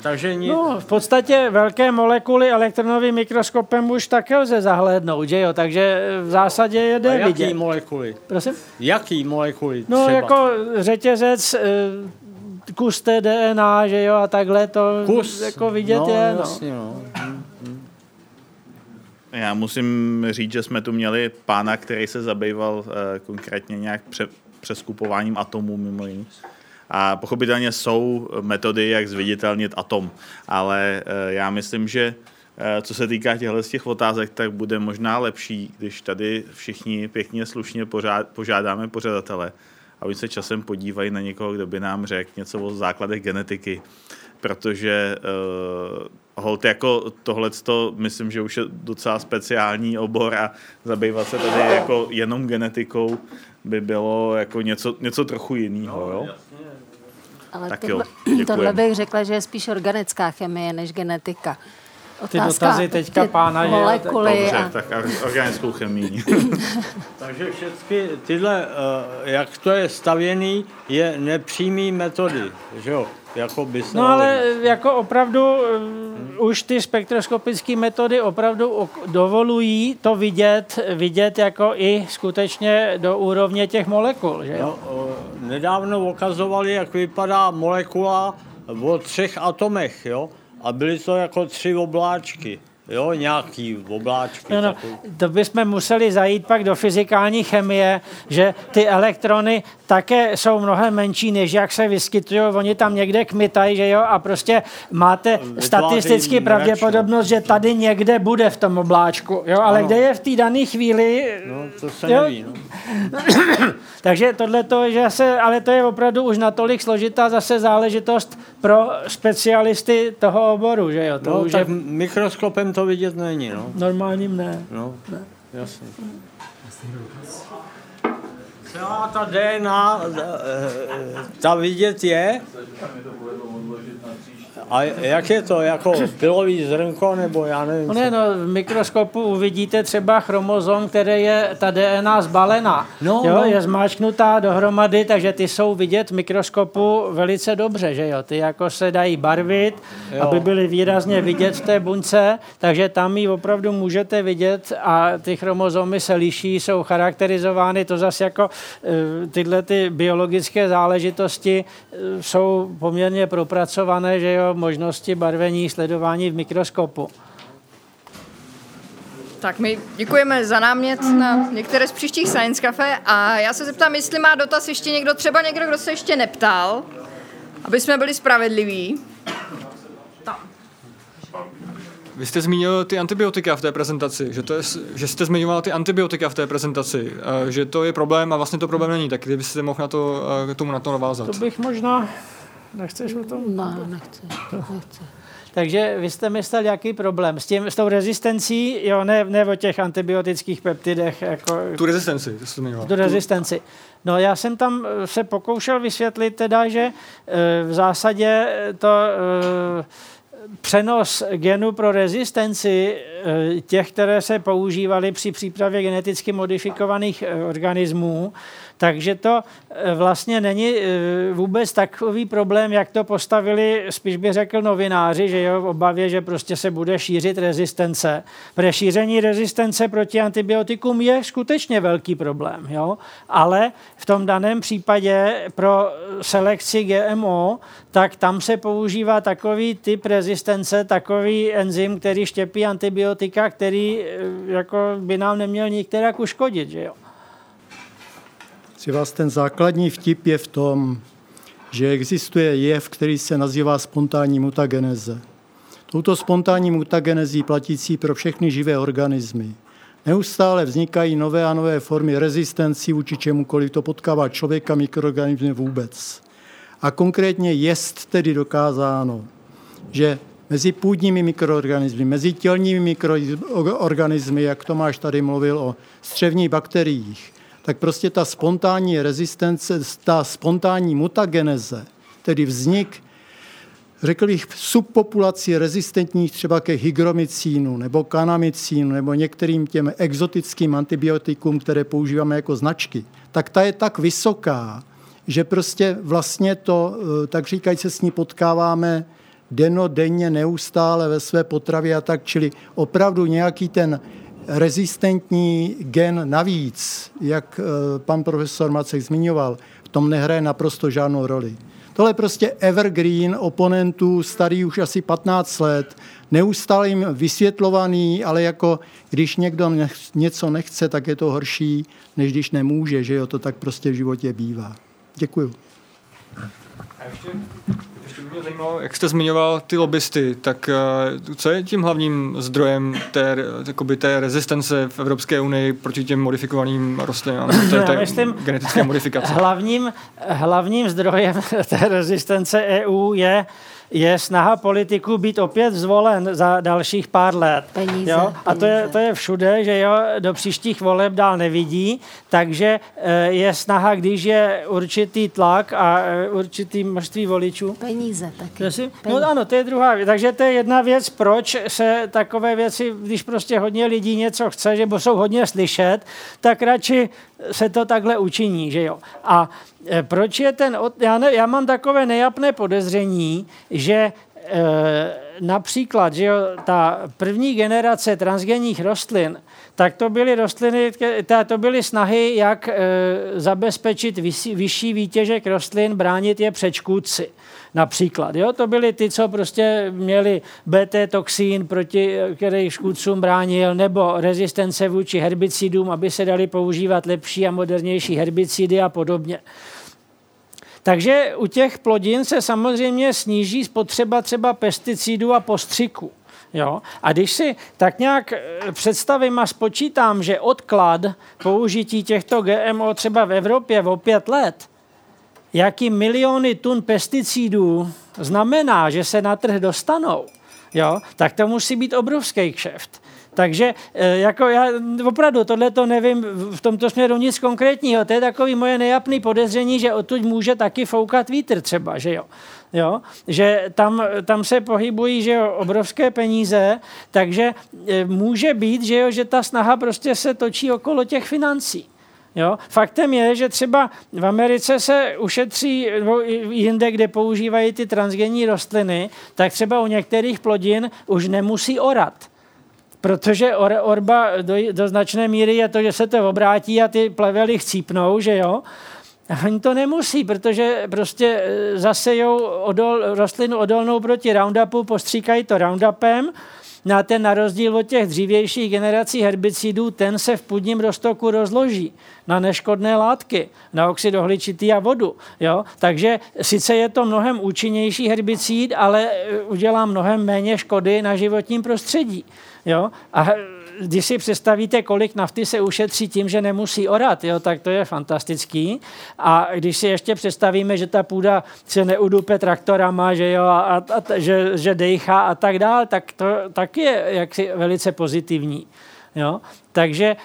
Takže nic. No, v podstatě velké molekuly elektronovým mikroskopem už také lze zahlédnout, že jo? Takže v zásadě je jde jaký vidět. molekuly? Prosím? Jaký molekuly No, třeba? jako řetězec, eh, kus té DNA, že jo, a takhle to kus. jako vidět no, je. No. Jasně, no. Já musím říct, že jsme tu měli pána, který se zabýval uh, konkrétně nějak pře- přeskupováním atomů mimo jiný. A pochopitelně jsou metody, jak zviditelnit atom, ale uh, já myslím, že uh, co se týká těchto z těch otázek, tak bude možná lepší, když tady všichni pěkně slušně pořád, požádáme pořadatele, aby se časem podívají na někoho, kdo by nám řekl něco o základech genetiky, protože hold jako tohle myslím, že už je docela speciální obor a zabývat se tady jako jenom genetikou by bylo jako něco, něco trochu jiného, jo? Ale tak tohle, jo, tohle bych řekla, že je spíš organická chemie než genetika. Otázka, ty dotazy teďka ty pána molekuly je... Dobře, a... tak organickou chemii. Takže všechny tyhle, eh, jak to je stavěný, je nepřímý metody, že jo? Jako by se No ale jako opravdu uh, už ty spektroskopické metody opravdu dovolují to vidět, vidět jako i skutečně do úrovně těch molekul, že? No, nedávno ukazovali, jak vypadá molekula o třech atomech, jo? A byly to jako tři obláčky, jo? Nějaký obláčky. No, no, takový. to bychom museli zajít pak do fyzikální chemie, že ty elektrony také jsou mnohem menší, než jak se vyskytují. Oni tam někde kmitají, že jo, a prostě máte statisticky mračno. pravděpodobnost, že tady někde bude v tom obláčku, jo, ale Ano. kde je v té dané chvíli, No, to se Jo. neví, no. takže tohle to, že se, ale to je opravdu už natolik složitá zase záležitost pro specialisty toho oboru, že jo, to No, už tak je mikroskopem to vidět není, no. normálním ne. No, jasně. Celá ta DNA, eh, ta vidět je. A jak je to, jako pilový zrnko, nebo já nevím. No ne, no, v mikroskopu uvidíte třeba chromozom, které je ta DNA zbalená. No, jo, no. Je zmáčknutá dohromady, takže ty jsou vidět v mikroskopu velice dobře, že jo. Ty jako se dají barvit, Jo. aby byly výrazně vidět v té buňce, takže tam ji opravdu můžete vidět a ty chromozomy se liší, jsou charakterizovány, to zase jako eh, tyhle ty biologické záležitosti eh, jsou poměrně propracované, že jo, možnosti barvení, sledování v mikroskopu. Tak my děkujeme za námět na některé z příštích Science Cafe a já se zeptám, jestli má dotaz ještě někdo, třeba někdo, kdo se ještě neptal, aby jsme byli spravedliví. Vy jste zmínil ty antibiotika v té prezentaci, že, to je, že jste zmiňoval ty antibiotika v té prezentaci, že to je problém a vlastně to problém není, tak kdybyste mohl na to, k tomu na to navázat. To bych možná... Nechceš o tom? Ne, nechci. nechci. Takže vy jste myslel, jaký problém? S, tím, s tou rezistencí, jo, ne, ne o těch antibiotických peptidech, jako Tu rezistenci, to jste zmiňoval. tu rezistenci. No já jsem tam eh, se pokoušel vysvětlit teda, že eh, v zásadě to eh, přenos genu pro rezistenci eh, těch, které se používaly při přípravě geneticky modifikovaných organismů, takže to eh, vlastně není eh, vůbec takový problém, jak to postavili, spíš bych řekl novináři, že jo, v obavě, že prostě se bude šířit rezistence. Protože šíření rezistence proti antibiotikům je skutečně velký problém, jo? ale v tom daném případě pro selekci GMO, tak tam se používá takový typ rezistence, takový enzym, který štěpí antibiotika, který eh, jako by nám neměl nikterak uškodit, že jo. Si vás ten základní vtip je v tom, že existuje jev, který se nazývá spontánní mutageneze. Touto spontánní mutagenezí platící pro všechny živé organismy. Neustále vznikají nové a nové formy rezistencí vůči čemukoliv to potkává člověka, mikroorganismy vůbec. A konkrétně jest tedy dokázáno, že mezi půdními mikroorganismy, mezi tělními mikroorganismy, jak Tomáš tady mluvil o střevních bakteriích, tak prostě ta spontánní rezistence, ta spontánní mutageneze, tedy vznik, řekl bych, subpopulací rezistentních třeba ke hygromycínu nebo kanamycínu nebo některým těm exotickým antibiotikům, které používáme jako značky, tak ta je tak vysoká, že prostě vlastně to, eh, tak říkají, se s ní potkáváme denodenně, neustále ve své potravě a tak, čili opravdu nějaký ten rezistentní gen navíc, jak eh, pan profesor Macek zmiňoval, v tom nehraje naprosto žádnou roli. Tohle je prostě evergreen oponentů, starý už asi 15 let, neustále jim vysvětlovaný, ale jako když někdo něco nechce, tak je to horší, než když nemůže, že jo, to tak prostě v životě bývá. Děkuju. Ještě by mě zajímalo, jak jste zmiňoval ty lobbysty, tak eh, co je tím hlavním zdrojem té, jakoby té rezistence v Evropské unii proti těm modifikovaným rostlinám, té, té myslím, genetické modifikace? Hlavním, hlavním zdrojem té rezistence EU je, je snaha politiků být opět zvolen za dalších pár let. Peníze, jo? A to je, to je všude, že jo, do příštích voleb dál nevidí, takže eh, je snaha, když je určitý tlak a eh, určitý množství voličů. Peníze taky. Prosím? Peníze. No ano, to je druhá věc. Takže to je jedna věc, proč se takové věci, když prostě hodně lidí něco chce, že jsou hodně slyšet, tak radši se to takhle učiní, že jo. A proč je ten, já, ne, já mám takové nejapné podezření, že e, například, že jo, ta první generace transgenních rostlin, tak to byly rostliny, to byly snahy, jak e, zabezpečit vyšší, vyšší výtěžek rostlin, bránit je před škůdci. Například. Jo? To byly ty, co prostě měli BT-toxín, proti který škůdcům bránil, nebo rezistence vůči herbicidům, aby se dali používat lepší a modernější herbicidy a podobně. Takže u těch plodin se samozřejmě sníží spotřeba třeba pesticidů a postřiků. Jo? A když si tak nějak eh, představím a spočítám, že odklad použití těchto GMO třeba v Evropě o pět let, jaký miliony tun pesticidů znamená, že se na trh dostanou, jo, tak to musí být obrovský kšeft. Takže eh, jako já opravdu tohle to nevím v tomto směru nic konkrétního. To je takový moje nejapný podezření, že odtud může taky foukat vítr třeba, že jo. Jo? Že tam, tam se pohybují že jo, obrovské peníze, takže eh, může být, že, jo, že ta snaha prostě se točí okolo těch financí. Jo? Faktem je, že třeba v Americe se ušetří, nebo jinde, kde používají ty transgenní rostliny, tak třeba u některých plodin už nemusí orat. Protože or, orba do, do značné míry je to, že se to obrátí a ty plevely chcípnou, že jo? A Oni to nemusí, protože prostě eh, zasejou odol, rostlinu odolnou proti Roundupu, postříkají to Roundupem, No a ten na rozdíl od těch dřívějších generací herbicidů, ten se v půdním roztoku rozloží na neškodné látky, na oxid ohličitý a vodu. Jo? Takže sice je to mnohem účinnější herbicid, ale eh, udělá mnohem méně škody na životním prostředí. Jo? A když si představíte, kolik nafty se ušetří tím, že nemusí orat, jo, tak to je fantastický. A když si ještě představíme, že ta půda se neudupe traktorama, že, jo, a, a, že, že dejchá a tak dál, tak to taky je jaksi velice pozitivní. Jo? Takže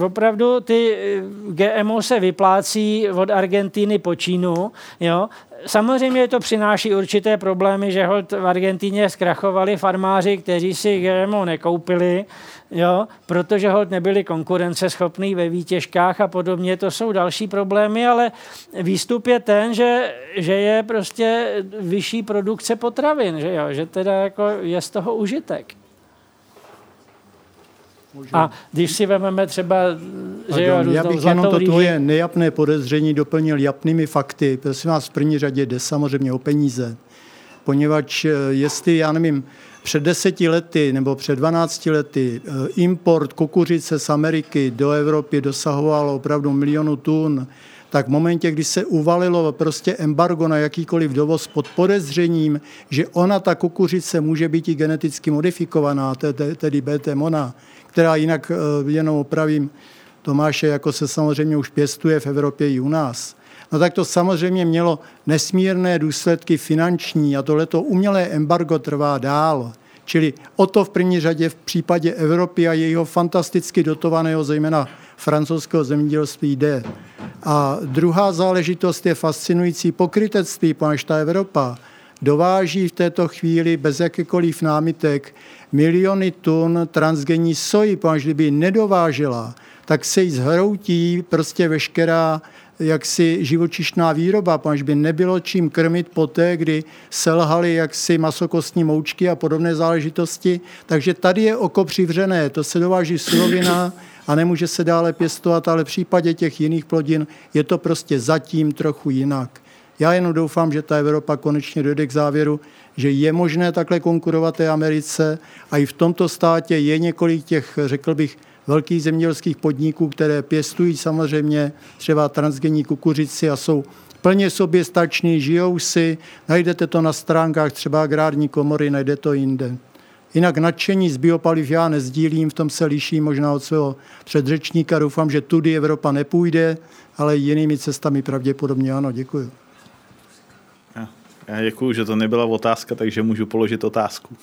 eh, opravdu ty eh, GMO se vyplácí od Argentíny po Čínu. Jo? Samozřejmě to přináší určité problémy, že holt v Argentíně zkrachovali farmáři, kteří si GMO nekoupili, jo? protože holt nebyli konkurenceschopní ve výtěžkách a podobně. To jsou další problémy, ale výstup je ten, že, že je prostě vyšší produkce potravin, že, jo? že teda jako je z toho užitek. A když si vezmeme třeba, že jo, já bych jenom to tvoje nejapné podezření doplnil japnými fakty. Prosím vás, v první řadě jde samozřejmě o peníze. Poněvadž eh, jestli, já nevím, před deseti lety nebo před 12 lety eh, import kukuřice z Ameriky do Evropy dosahoval opravdu milionu tun, tak v momentě, kdy se uvalilo prostě embargo na jakýkoliv dovoz pod podezřením, že ona, ta kukuřice, může být i geneticky modifikovaná, te- te- tedy BT mona, která jinak eh, jenom opravím Tomáše, jako se samozřejmě už pěstuje v Evropě i u nás. No tak to samozřejmě mělo nesmírné důsledky finanční a tohleto umělé embargo trvá dál. Čili o to v první řadě v případě Evropy a jejího fantasticky dotovaného, zejména francouzského zemědělství jde. A druhá záležitost je fascinující pokrytectví, protože ta Evropa dováží v této chvíli bez jakýkoliv námitek miliony tun transgenní soji, protože kdyby ji nedovážela, tak se jí zhroutí prostě veškerá jaksi živočišná výroba, protože by nebylo čím krmit poté, kdy selhaly jaksi masokostní moučky a podobné záležitosti. Takže tady je oko přivřené, to se dováží surovina a nemůže se dále pěstovat, ale v případě těch jiných plodin je to prostě zatím trochu jinak. Já jenom doufám, že ta Evropa konečně dojde k závěru, že je možné takhle konkurovat té Americe a i v tomto státě je několik těch, řekl bych, velkých zemědělských podniků, které pěstují samozřejmě třeba transgenní kukuřici a jsou plně sobě stační, žijou si, najdete to na stránkách třeba agrární komory, najde to jinde. Jinak nadšení z biopaliv já nezdílím, v tom se liší možná od svého předřečníka. Doufám, že tudy Evropa nepůjde, ale jinými cestami pravděpodobně ano. Děkuji. Já děkuju, že to nebyla otázka, takže můžu položit otázku.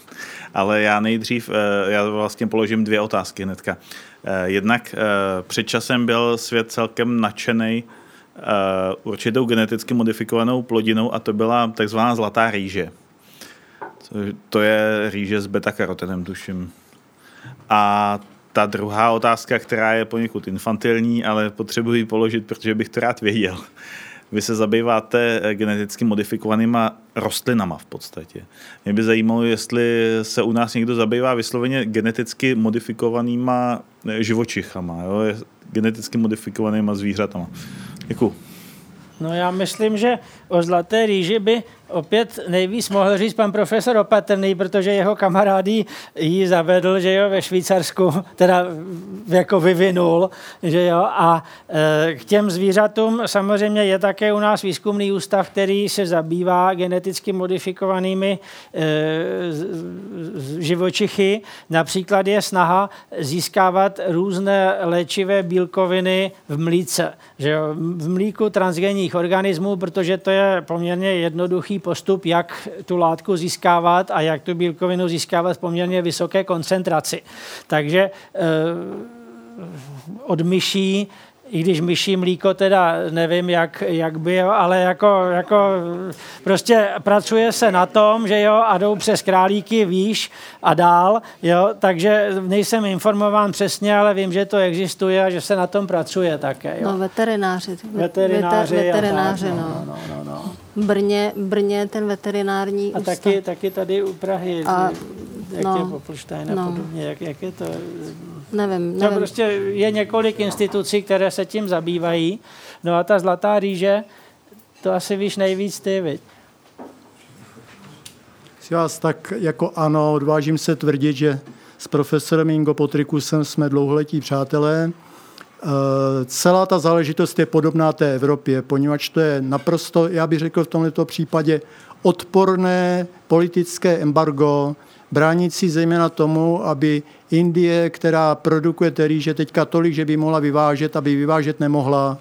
Ale já nejdřív, eh, já vlastně položím dvě otázky hnedka. Eh, jednak před časem byl svět celkem nadšený určitou geneticky modifikovanou plodinou a to byla takzvaná zlatá rýže. To je rýže s beta-karotenem, tuším. A ta druhá otázka, která je poněkud infantilní, ale potřebuji položit, protože bych to rád věděl. Vy se zabýváte geneticky modifikovanýma rostlinama v podstatě. Mě by zajímalo, jestli se u nás někdo zabývá vysloveně geneticky modifikovanýma živočichama, jo? geneticky modifikovanýma zvířatama. Děkuji. No já myslím, že o zlaté rýži by opět nejvíc mohl říct pan profesor Opatrný, protože jeho kamarády ji zavedl, že jo, ve Švýcarsku, teda jako vyvinul, že jo, a e, k těm zvířatům samozřejmě je také u nás výzkumný ústav, který se zabývá geneticky modifikovanými e, živočichy. Například je snaha získávat různé léčivé bílkoviny v mlíce, že jo, v mlíku transgenních organismů, protože to je poměrně jednoduchý postup, jak tu látku získávat a jak tu bílkovinu získávat v poměrně vysoké koncentraci. Takže eh, od myší i když myší mlíko teda nevím, jak, jak by, jo, ale jako, jako prostě pracuje se na tom, že jo, a jdou přes králíky výš a dál, jo, takže nejsem informován přesně, ale vím, že to existuje a že se na tom pracuje také, jo. No, veterináři. Veterináři. Veter, veterináři, tak, no. no, no, no, no. Brně, Brně ten veterinární A ústav. taky, taky tady u Prahy, a, jak no, je Popolštajn a no. podobně, jak, jak je to? Nevím, To nevím. prostě je několik institucí, které se tím zabývají. No a ta zlatá rýže, to asi víš nejvíc ty, viď? Si vás tak jako ano, odvážím se tvrdit, že s profesorem Ingo Potrikusem jsme dlouholetí přátelé. E, celá ta záležitost je podobná té Evropě, poněvadž to je naprosto, já bych řekl v tomto případě, odporné politické embargo, bránící zejména tomu, aby Indie, která produkuje té rýže teďka tolik, že by mohla vyvážet, aby vyvážet nemohla.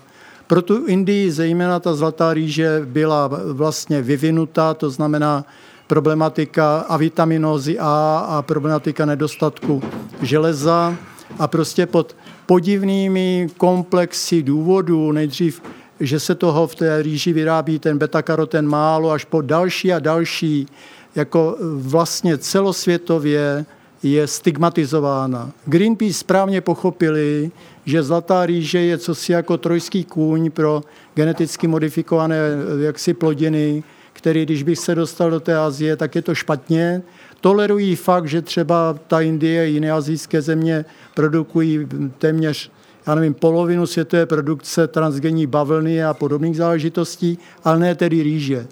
Pro tu Indii zejména ta zlatá rýže byla vlastně vyvinutá, to znamená problematika avitaminózy A a problematika nedostatku železa a prostě pod podivnými komplexy důvodů, nejdřív, že se toho v té rýži vyrábí ten beta-karoten málo, až po další a další, jako vlastně celosvětově je stigmatizována. Greenpeace správně pochopili, že zlatá rýže je cosi jako trojský kůň pro geneticky modifikované jaksi plodiny, který, když bych se dostal do té Azie, tak je to špatně. Tolerují fakt, že třeba ta Indie a jiné azijské země produkují téměř já nevím, polovinu světové produkce transgenní bavlny a podobných záležitostí, ale ne tedy rýže.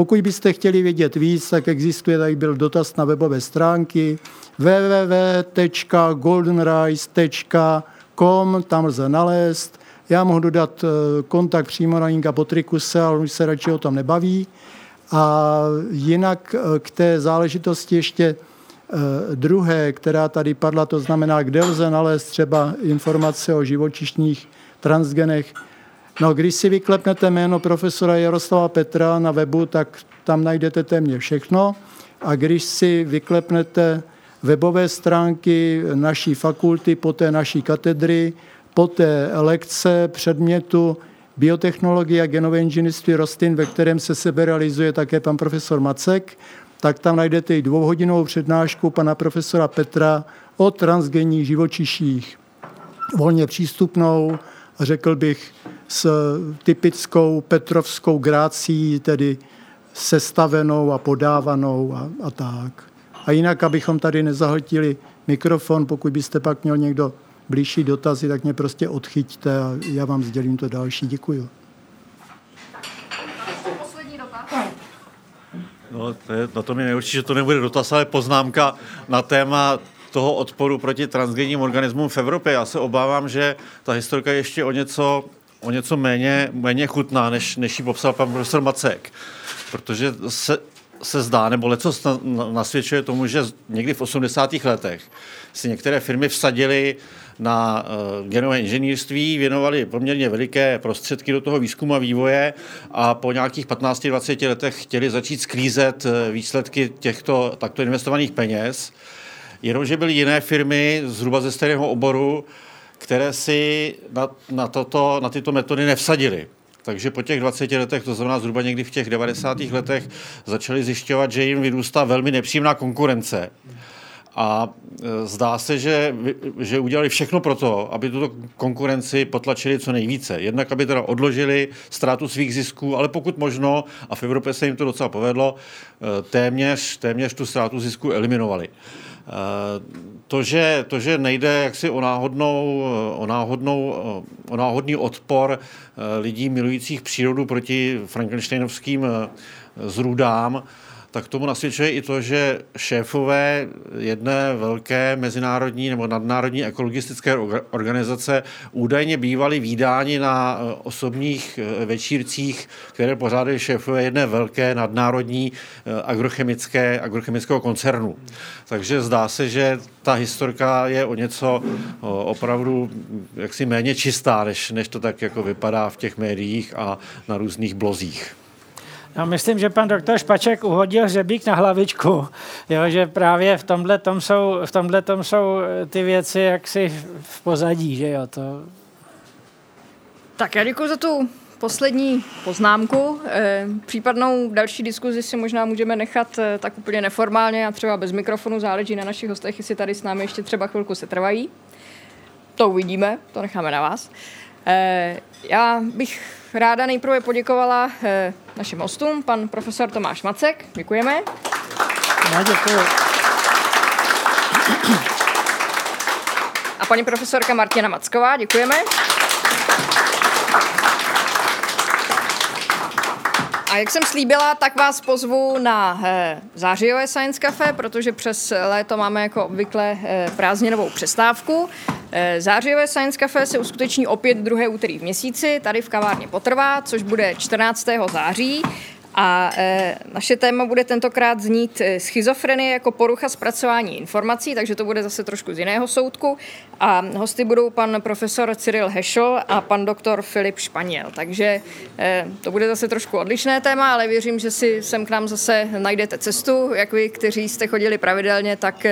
Pokud byste chtěli vědět víc, tak existuje, tady byl dotaz na webové stránky www.goldenrice.com, tam lze nalézt. Já mohu dodat kontakt přímo na Inga Potrikuse, ale už se radši o tom nebaví. A jinak k té záležitosti ještě druhé, která tady padla, to znamená, kde lze nalézt třeba informace o živočišních transgenech. No, když si vyklepnete jméno profesora Jaroslava Petra na webu, tak tam najdete téměř všechno. A když si vyklepnete webové stránky naší fakulty, poté naší katedry, poté lekce předmětu biotechnologie a genové inženýrství rostlin, ve kterém se sebe realizuje také pan profesor Macek, tak tam najdete i dvouhodinovou přednášku pana profesora Petra o transgenních živočiších. Volně přístupnou, řekl bych, s typickou petrovskou grácí, tedy sestavenou a podávanou a, a tak. A jinak, abychom tady nezahltili mikrofon, pokud byste pak měl někdo blížší dotazy, tak mě prostě odchyťte a já vám sdělím to další. Děkuji. No, to je, na to mi neurčí, že to nebude dotaz, ale poznámka na téma toho odporu proti transgenním organismům v Evropě. Já se obávám, že ta historka je ještě o něco, o něco méně, méně chutná, než, než ji popsal pan profesor Macek. Protože se, se zdá, nebo leco nasvědčuje tomu, že někdy v 80. letech si některé firmy vsadily na genové inženýrství, věnovali poměrně veliké prostředky do toho výzkumu a vývoje a po nějakých 15-20 letech chtěli začít sklízet výsledky těchto takto investovaných peněz. Jenomže byly jiné firmy zhruba ze stejného oboru, které si na, na, toto, na tyto metody nevsadily. Takže po těch 20 letech, to znamená zhruba někdy v těch 90. letech, začali zjišťovat, že jim vyrůstá velmi nepříjemná konkurence. A e, zdá se, že, že udělali všechno pro to, aby tuto konkurenci potlačili co nejvíce. Jednak, aby teda odložili ztrátu svých zisků, ale pokud možno, a v Evropě se jim to docela povedlo, e, téměř, téměř tu ztrátu zisků eliminovali. To že, to, že nejde jaksi o, náhodnou, o, náhodnou, o náhodný odpor eh, lidí milujících přírodu proti frankensteinovským eh, zrůdám, tak tomu nasvědčuje i to, že šéfové jedné velké mezinárodní nebo nadnárodní ekologistické organizace údajně bývali výdáni na eh, osobních eh, večírcích, které pořádají šéfové jedné velké nadnárodní eh, agrochemické, agrochemického koncernu. Takže zdá se, že ta historka je o něco opravdu jaksi méně čistá, než, než to tak jako vypadá v těch médiích a na různých blozích. Já myslím, že pan doktor Špaček uhodil hřebík na hlavičku, jo, že právě v tomhle tom jsou, v tomhle tom jsou eh, ty věci jaksi v pozadí, že jo, to... Tak já děkuji za tu poslední poznámku. E, případnou další diskuzi si možná můžeme nechat e, tak úplně neformálně a třeba bez mikrofonu, záleží na našich hostech, jestli tady s námi ještě třeba chvilku se trvají. To uvidíme, to necháme na vás. Já bych ráda nejprve poděkovala eh, našim hostům, pan profesor Tomáš Macek. Děkujeme. Já děkuji. A paní profesorka Martina Macková. Děkujeme. A jak jsem slíbila, tak vás pozvu na eh, zářijové Science Cafe, protože přes léto máme jako obvykle eh, prázdninovou přestávku. Eh, zářijové Science Cafe se uskuteční opět druhé úterý v měsíci, tady v kavárně Potrvá, což bude 14. září. A e, naše téma bude tentokrát znít e, schizofrenie jako porucha zpracování informací, takže to bude zase trošku z jiného soudku. A hosty budou pan profesor Cyril Hešel a pan doktor Filip Španěl. Takže e, to bude zase trošku odlišné téma, ale věřím, že si sem k nám zase najdete cestu, jak vy, kteří jste chodili pravidelně, tak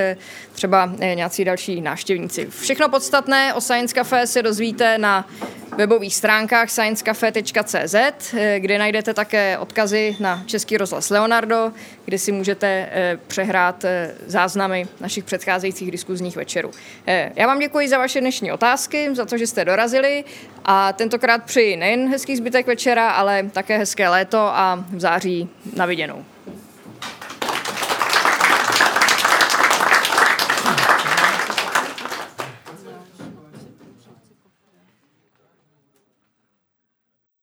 třeba nějací další návštěvníci. Všechno podstatné o Science Café se dozvíte na webových stránkách sciencecafe.cz, kde najdete také odkazy na Český rozhlas Leonardo, kde si můžete eh, přehrát eh, záznamy našich předcházejících diskuzních večerů. Já vám děkuji za vaše dnešní otázky, za to, že jste dorazili a tentokrát přeji nejen hezký zbytek večera, ale také hezké léto a v září na viděnou.